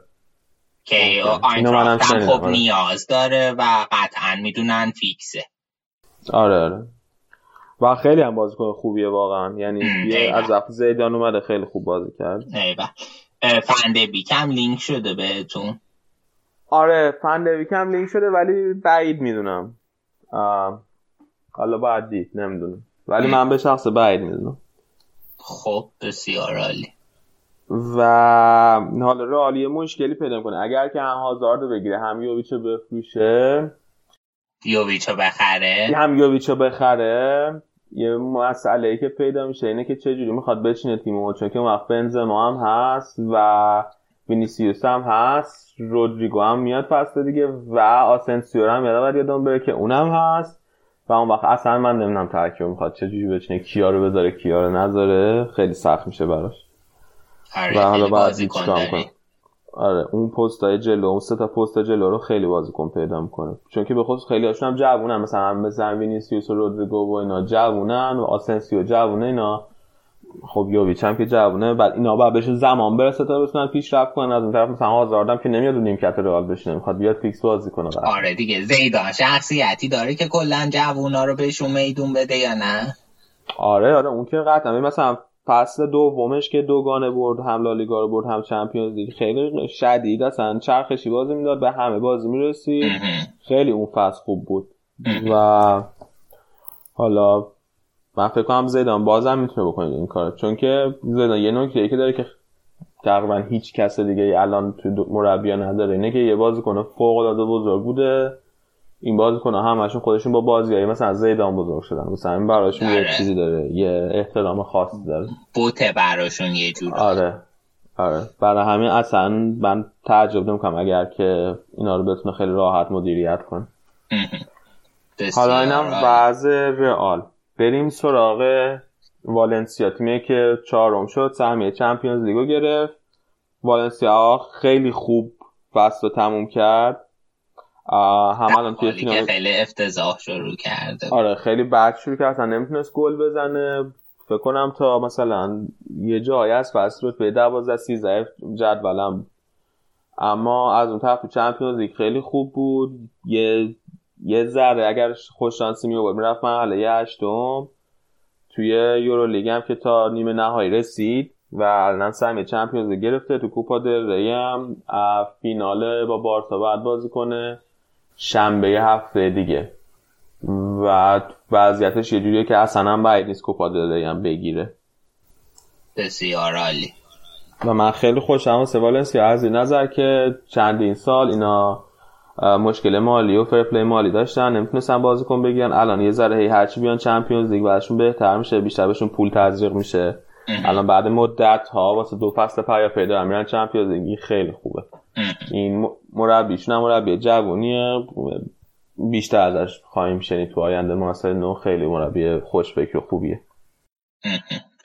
که آینتراخت هم خب آره. نیاز داره و قطعا می‌دونن فیکسه. آره آره. و خیلی هم بازیکن خوبیه واقعا. یعنی از وقت زیدان اومده خیلی خوب بازی کرد. فنده بیکم لینک شده بهتون؟ آره فندویک هم لینک شده ولی بعید می‌دونم. حالا باید دید نمی‌دونم. ولی من به شخص بعید می‌دونم. خب بسیار عالی. و حالا رئال مشکلی پیدا کنه اگر که هم هازاردو بگیره هم یوویچو بفروشه. یوویچو بخره. هم یوویچو بخره. یه مسئله ای که پیدا میشه اینه که چجوری می‌خواد بچینه تیمو چون که وقت بنزما هم هست و وینیسیوس هم هست رودریگو هم میاد فصل دیگه و آسنسیو هم یاد یادم بره که اونم هست. و اون وقت اصلا من نمی‌دونم ترکیب می‌خواد چجوری بچینه کیا رو بذاره کیا رو نذاره. خیلی سخت میشه براش. آره و حالا باید چیکار کنه آره اون پست های جلو اون سه تا پست جلو رو خیلی بازیکن پیدا می‌کنه. چون که به خصوص خیلی هاشون هم جوونن مثلا مثلا وینیسیوس و رودریگو و اینا جوونن و آسنسیو جوونه اینا. خب یوویچ هم که جوونه بعد اینا باید بهشون زمان برسه تا بتونن پیشرفت کنن. از اون طرف مثلا هازاردم که نمیاد اون نیمکت رئال بشینه می‌خواد بیاد فیکس بازی کنه آره دیگه زیدان شخصیتی داره که کلا جوونا رو بهشون میدون بده یا نه؟ آره آره اون که قطعا. مثلا فصل دومش که دوگانه برد هم لالیگا رو برد هم چمپیونز لیگ. خیلی شدید اصلا. چرخشی بازی می‌داد به همه بازی می‌رسید. خیلی اون فصل خوب بود. و حالا من فکر کنم زیدان بازم می‌تونه بکنه این کار چون که زیدان یه نکته که داره که تقریبا هیچ کس دیگه الان تو مربیا نداره اینه که یه بازیکن فوق العاده بزرگ بوده. این بازیکن همشون خودشون با بازیایی مثلا از زیدان بزرگ شدن. مثلا این براشون یه آره. چیزی داره یه احترام خاصی داره. بوته براشون یه جور آره. آره. برای همین اصلا من تعجب نمی‌کنم اگر که اینا رو بتونه خیلی راحت مدیریت کنه. حالا اینم وضع رئال. بریم سراغ والنسیا. تیمی که چهارم شد سهمیه چمپیونز لیگو گرفت. والنسیا خیلی خوب فصل رو تموم کرد. هم الان توی فینال خیلی افتضاح شروع کرده آره خیلی بد شروع کرد. اصلا نمی‌تونست گل بزنه. فکر کنم تا مثلا یه جایی از فصل رو به 12 13 جدولم اما از اون طرف تو چمپیونز لیگ خیلی خوب بود. یه یه ذره اگر خوش شانسی می آورد می‌رفت مرحله هشتم. توی یورو لیگ هم که تا نیمه نهایی رسید و الان سهمیه چمپیونز گرفته. تو کوپا دل ری هم فینال با بارسا بعد بازی کنه. شنبه هفته دیگه. و وضعیتش یه جوریه که اصلا هم بعید نیست کوپا هم بگیره. بسیار عالی. و من خیلی خوشم واسه والنسیا از این نظر که چندین سال اینا مشکل مالی و fair play مالی داشتن نمی‌تونستن بازیکن بگیرن. الان یه ذره هی هرچی بیان Champions League براشون بهتر میشه بیشتر بهشون پول تزریق میشه. الان بعد مدت ها واسه دو فصل پیاپی دارن میرن Champions League. خیلی خوبه. این مربیشون هم مربی جوونیه. بیشتر ازش خواهیم شنید تو آینده. مناسب نو خیلی مربی خوشفکر و خوبیه.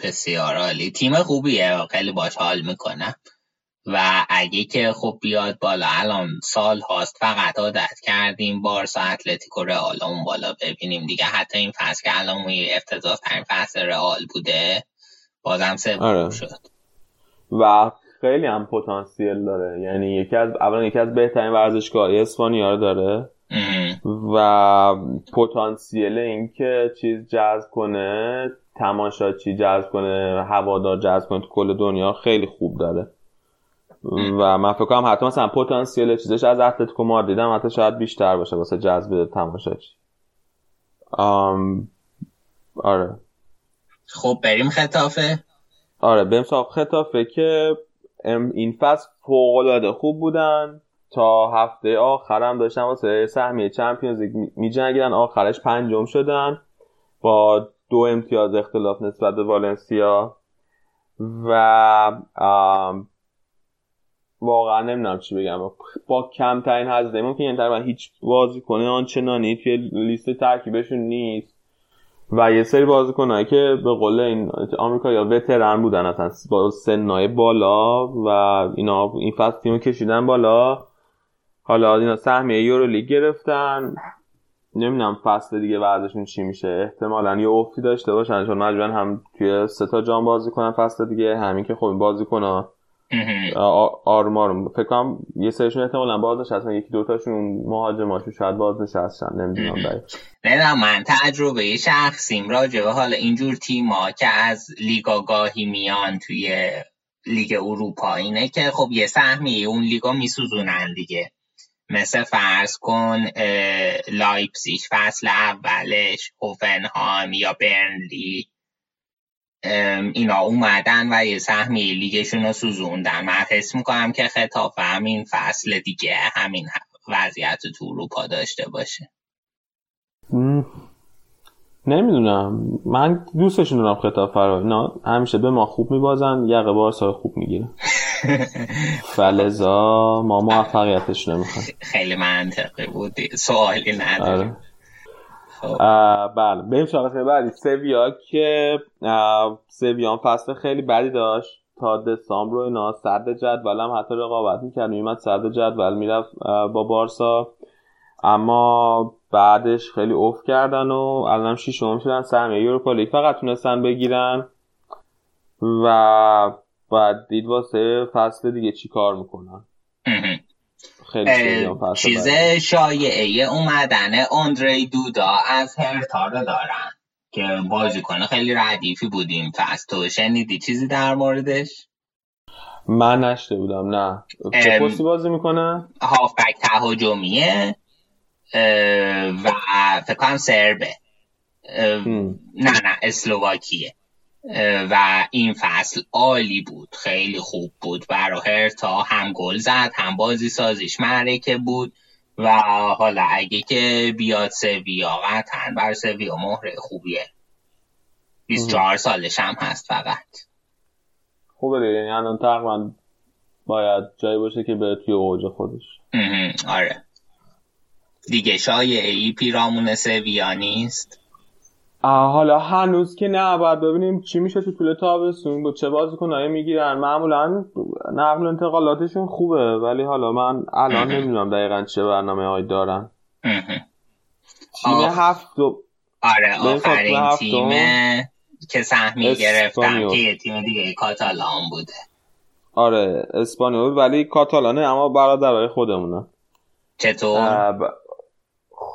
بسیار عالی. تیم خوبیه. خیلی باش حال می‌کنم. و اگه که خب بیاد بالا الان سال هاست. فقط عادت کردیم بارسا اتلتیکو رئال اون بالا ببینیم دیگه. حتی این فصل که الان افتضاح ترین فصل رئال بوده. بازم سوم آره. شد. و خیلی هم پتانسیل داره. یعنی یکی از اولا یکی از بهترین ورزشگاه اسپانیا رو داره. و پتانسیل اینکه چیز جذب کنه تماشاچی جذب کنه هوادار جذب کنه تو کل دنیا خیلی خوب داره. و من فکر کنم حتی مثلا پتانسیل چیزش از اتلتیکو مادرید دیدم حتی شاید بیشتر باشه واسه جذب تماشاچی. آره. خب بریم خطافه. آره بریم سراغ خطافه که این فصل فوق العاده خوب بودن. تا هفته آخرم داشتن واسه سهمیه چمپیونز لیگ میجنگیدن. آخرش پنجم شدن. با دو امتیاز اختلاف نسبت به والنسیا. و واقعا نمی‌دونم چی بگم. با کمترین هزینه ممکن یعنی تقریبا هیچ بازیکن آنچنانی توی لیست ترکیبشون نیست. و یه سری بازیکنایی که به قول این آمریکا یا وترن بودن اصلا با سنای بالا و اینا این فصل تیمو کشیدن بالا. حالا اینا سهمیه یورو لیگ گرفتن. نمی‌دونم فصل دیگه وضعشون چی میشه. احتمالا یه افتی داشته باشن چون مجبورن هم توی سه تا جام بازی کنن فصل دیگه. همین که خب بازیکن‌ها آرمار فکر کنم یه سرشون احتمالا باز نشستن یکی دوتاشون مهاجماشون شاید باز نشستن نمی‌دونم نه من تجربه شخصیم راجع به حالا اینجور تیما که از لیگا گاهی میان توی لیگ اروپا اینه که خب یه سهمی اون لیگا میسوزونن دیگه. مثل فرض کن لایپزیگ فصل اولش هوفنهایم یا برنلی. اینا اومدن و یه سهمی لیگشون رو سوزوندن. من حس می‌کنم که ختافه همین فصل دیگه همین وضعیت تو اروپا داشته باشه. نمی‌دونم. من دوستشون دارم خطاب فرا اینا همیشه به ما خوب میبازن یقه بارسا خوب می‌گیره فلزا ما موفقیتش نمی‌خوام خیلی منطقی بودی سوالی نداره آره. بله. بریم سراغ بعدی. سویا که سویان فصل خیلی بدی داشت. تا دسامبر رو اینا صد جدول هم حتی رقابت می‌کرد. میمد صد جدول می‌رفت با بارسا. اما بعدش خیلی اوف کردن و الان شیشم شدن سهمیه یوروپا لیگ. فقط تونستن بگیرن. و بعد دید واسه فصل دیگه چی کار می‌کنن؟ خیلی چیز شایعه اومدن اندری دودا از هرتا رو دارن که بازیکن خیلی ردیفی بودیم. فصل تو شنیدی چیزی در موردش؟ من نشته بودم نه. چه پستی بازی می‌کنه؟ هافبک تهاجمیه و فکر کنم سربه. نه نه اسلوواکیه و این فصل عالی بود. خیلی خوب بود. برای هرتا هم گل زد هم بازی سازیش معرکه بود و حالا اگه که بیاد سویا قطعا بر سویا مهره خوبیه. 24 سالش هم هست فقط. خوبه دیگه. یعنی الان تقریبا باید جایی باشه که به توی اوج خودش. آره. دیگه شایعه ای پیرامون سویا نیست. حالا هنوز که نه باید ببینیم چی میشه تو طول تابستون. با چه بازیکنایی می‌گیرن؟ معمولا نقل انتقالاتشون خوبه ولی حالا من الان نمی‌دونم دقیقا چه برنامه هایی دارن. تیم هفت آره آخرین تیم که سهمی گرفتم که یه تیم دیگه کاتالان بوده. آره اسپانیول ولی کاتالانه اما برادرای خودمونه. چطور؟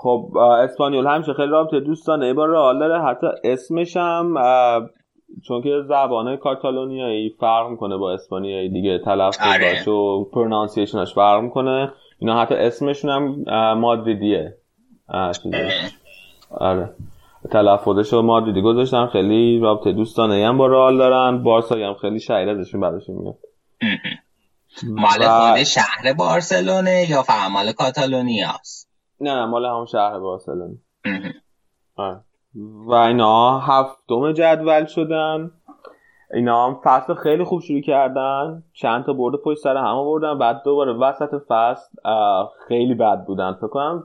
خب اسپانیول همیشه خیلی رابطه دوستانه. با رئال داره حتی اسمش هم چون که زبان کاتالونیایی فرق می‌کنه با اسپانیایی دیگه. تلفظش آره. و پرونانسیشنش فرق می‌کنه. اینا حتی اسمشون هم مادریدیه. آره. تلفظش رو مادریدی گذاشتن. خیلی رابطه دوستانه هم با رئال دارن. بارسا هم خیلی شهر ازشون براشون میاد. مال خود شهر بارسلونه یا فقط مال کاتالونیاست؟ نه نه مال همون شهر بارسلون. و اینا هفتم جدول شدن. اینا هم فصل خیلی خوب شروع کردن. چند تا برده پشت سر هم بردن بعد دوباره وسط فصل خیلی بد بودن. فکر کنم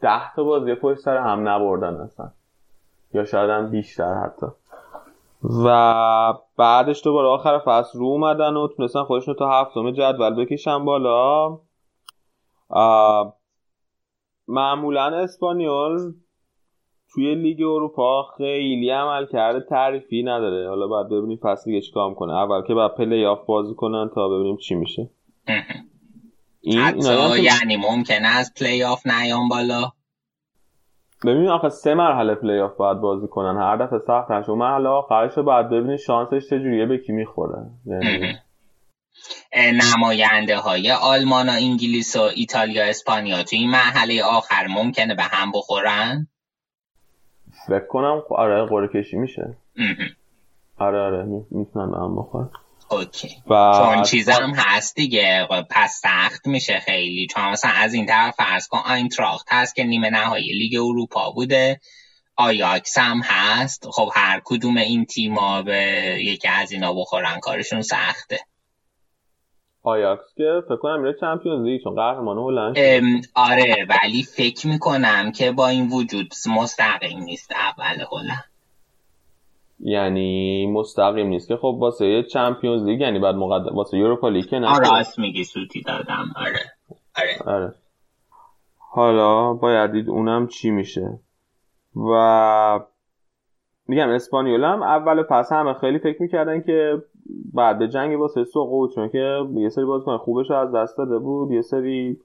ده تا بازی پشت سر هم نبردن اصلا. یا شاید هم بیشتر حتی. و بعدش دوباره آخر فصل رو اومدن و تونستن خودشون تا هفتم جدول بکشن بالا. معمولا اسپانیول توی لیگ اروپا خیلی عمل کرده تعریفی نداره. حالا باید ببینیم پس دیگه چیکار کنه اول که باید پلی آف بازی کنن تا ببینیم چی میشه. این حتی یعنی ممکنه از پلی آف نیان بالا. ببینیم آخه سه مرحله پلی آف باید بازی کنن. هر دفعه سخت نشه مرحله آخرش رو باید ببینیم شانسش چجوریه به کی می‌خوره. یعنی نماینده های آلمان و انگلیس و ایتالیا اسپانیا. تو این مرحله آخر ممکنه به هم بخورن؟ فکر کنم آره قرعه کشی میشه. آره آره می‌تونن به هم بخورن. OK. و... چون چیزم هست دیگه پس سخت میشه خیلی. چون مثلا از این طرف فرض کن آینتراخت هست که نیمه نهایی لیگ اروپا بوده. آیاکس هم هست. خب هر کدوم این تیما به یکی از اینا بخورن. کارشون سخته. آیاکس که فکر کنم میره چمپیونز لیگ چون قهرمان هلند آره ولی فکر می‌کنم که با این وجود مستقیم نیست اول هلند یعنی مستقیم نیست که خب واسه چمپیونز لیگ یعنی بعد مقدم واسه یوروپا لیگ که نه راست میگی سوتی دادم. آره. آره. آره. حالا باید دید اونم چی میشه؟ و میگم اسپانیول هم اول پس همه خیلی فکر می‌کردن که بعد به جنگ واسه سقوط چون که یه سری بازیکن خوبش از دست داده بود یه سری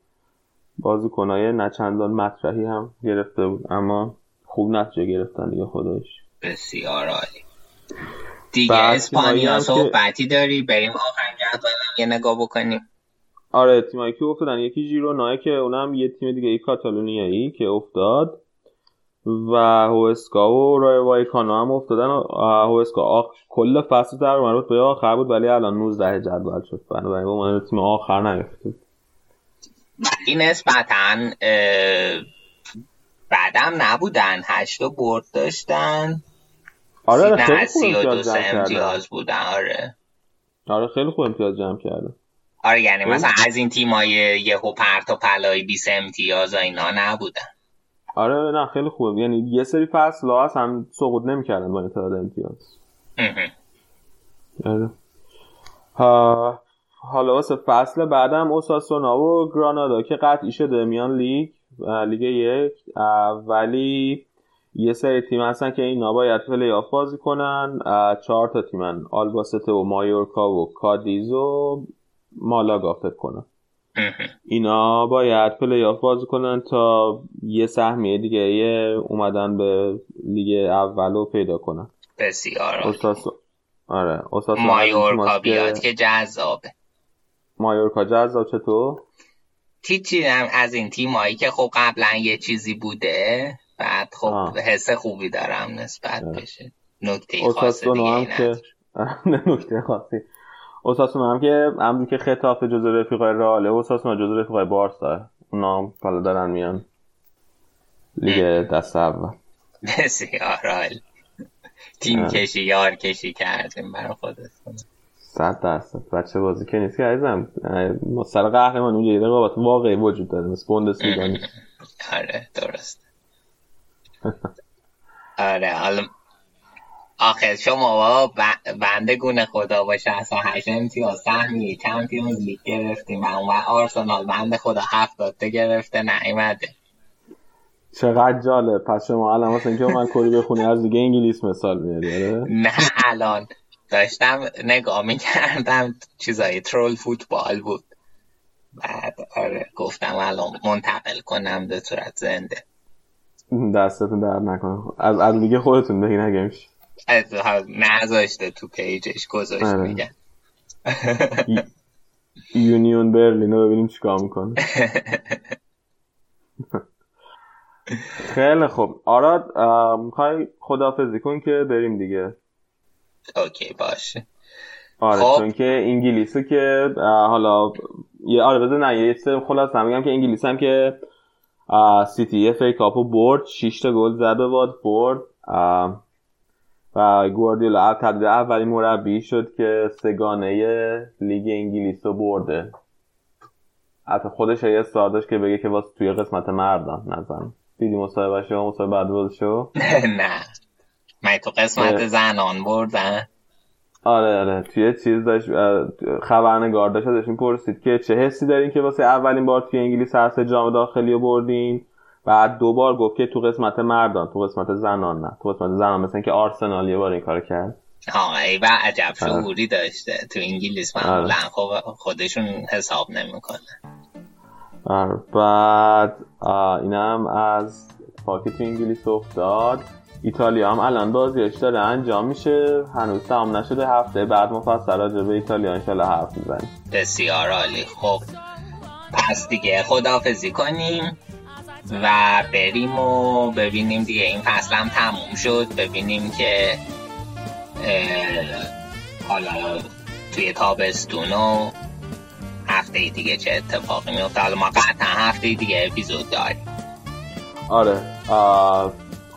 بازیکنای نچندان مطرحی هم گرفته بود اما خوب نتیجه گرفتن دیگه خودش بسیار عالی. دیگه اسپانیا صحبتی داری؟ بریم آخرین جدولم یه نگاه بکنیم. آره تیمایی که افتادن یکی ژیرونا که اونم یه تیم دیگه ای کاتالونیایی که افتاد. و هوسکا و رای وایکانا هم افتادن هوسکا آخ... کل فصل در مربوط به آخر بود ولی الان 19 جدول شد. بنابراین به تیم آخر نیفتاد این نسبتا بعدم نبودن. هشتا برد داشتن. آره خیلی خوب امتیاز بودن. آره. آره خیلی خوب امتیاز جمع کرده آره یعنی مثلا از این تیمای یهو پرت و پلای 20 امتیاز اینا نبودن. آره نه خیلی خوبه. یعنی یه سری فصل هست هم سقوط نمی‌کردن با این تعداد امتیاز آره. حالا واسه فصل بعدم اوساسونا و گرانادا که قطعی شده میان لیگ لیگ یک. ولی یه سری تیم هستن که اینا باید پلی آف بازی کنن. چهار تا تیمن. آلباسته و مایورکا و کادیز و مالاگا فکر کنن اینا باید پلی آف بازی کنن تا یه سهمیه دیگه یه اومدن به لیگ اول رو پیدا کنن. بسیار آره مایورکا بیاد که جذابه. مایورکا جذاب چطور؟ تیچی از این تیمایی که خب قبلا یه چیزی بوده بعد خب آه. حس خوبی دارم نسبت بشه. نکته خاصی دیگه که نکته خاصی. اوساسونا هم که همون که خطاف جزو رفیقای راله اوساسونا جزو رفیقای بارسا. اونا حالا دارن میان لیگ دست اول. بسیار حال تیم کشی یار کشی کردیم برای خودتون صد درصد. بچه بازی که نیست که عزیزم سر قهرمان اونجا یه رقابت واقعی وجود داره. مثل بوندسلیگا آره درست. آره حالا آخر شما بنده گونه خدا با 68 امتیاز سهمی چمپیونز لیگ گرفتیم. و اون آرسنال بنده خدا 70 گرفته نیومده چقدر جالب. پس شما الان واسه اینکه من کلی بخونی از دیگه انگلیس مثال میاری آره؟ نه الان. داشتم نگاه می‌کردم چیزای ترول فوتبال بود. بعد آره گفتم الان منتقل کنم به صورت زنده. دستتون در نکنه. از از میگه خودتون بگی نگمش نذاشته تو پیجش گذاشت آره. میگن. یونیون برلین رو ببینیم چیکار می‌کنه. خیلی خوب. آراد می‌خوای خدافظی کن که بریم دیگه. OK باشه آره خب. چون که انگلیسی که حالا یه آره بذار نه یه خلاص میگم که انگلیس هم که سیتی FA Cup و برد 6 تا گل زد به واتفورد و گواردیولا تبدیل اولین مربی شد که سه‌گانه لیگ انگلیس رو برده. حتی خودش یه داشت که بگه که واسه توی قسمت مردم نزن دیدی مصاحبه شو؟ مصاحبه بعد شو؟ نه. من تو قسمت زنان بردن آره آره. توی چیز داشت خبرنگار داشت ازشون پرسید که چه حسی دارین که واسه اولین بار توی انگلیس هست جام داخلی رو بردین؟ بعد دو بار گفت که تو قسمت مردان تو قسمت زنان نه. تو قسمت زنان مثل که آرسنال یه بار این کار کرد. آه ای و عجب آره. شعوری داشته. تو انگلیس معمولا آره. خب خودشون حساب نمی‌کنه آره بعد اینم از پاکی تو انگلیس افتاد. ایتالیا هم الان بازیش داره انجام میشه. هنوز تمام نشده هفته. بعد مفصل راجع به ایتالیا انشالله حرف می‌زنیم. بسیار عالی. خب پس دیگه خدافزی کنیم. و بریم و ببینیم دیگه. این فصل هم تموم شد. ببینیم که حالا توی تابستون و هفته دیگه چه اتفاقی میفته حالا ما قطعا هفته دیگه اپیزود داریم. آره.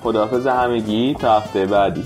خداحافظ همگی. تا هفته بعدی.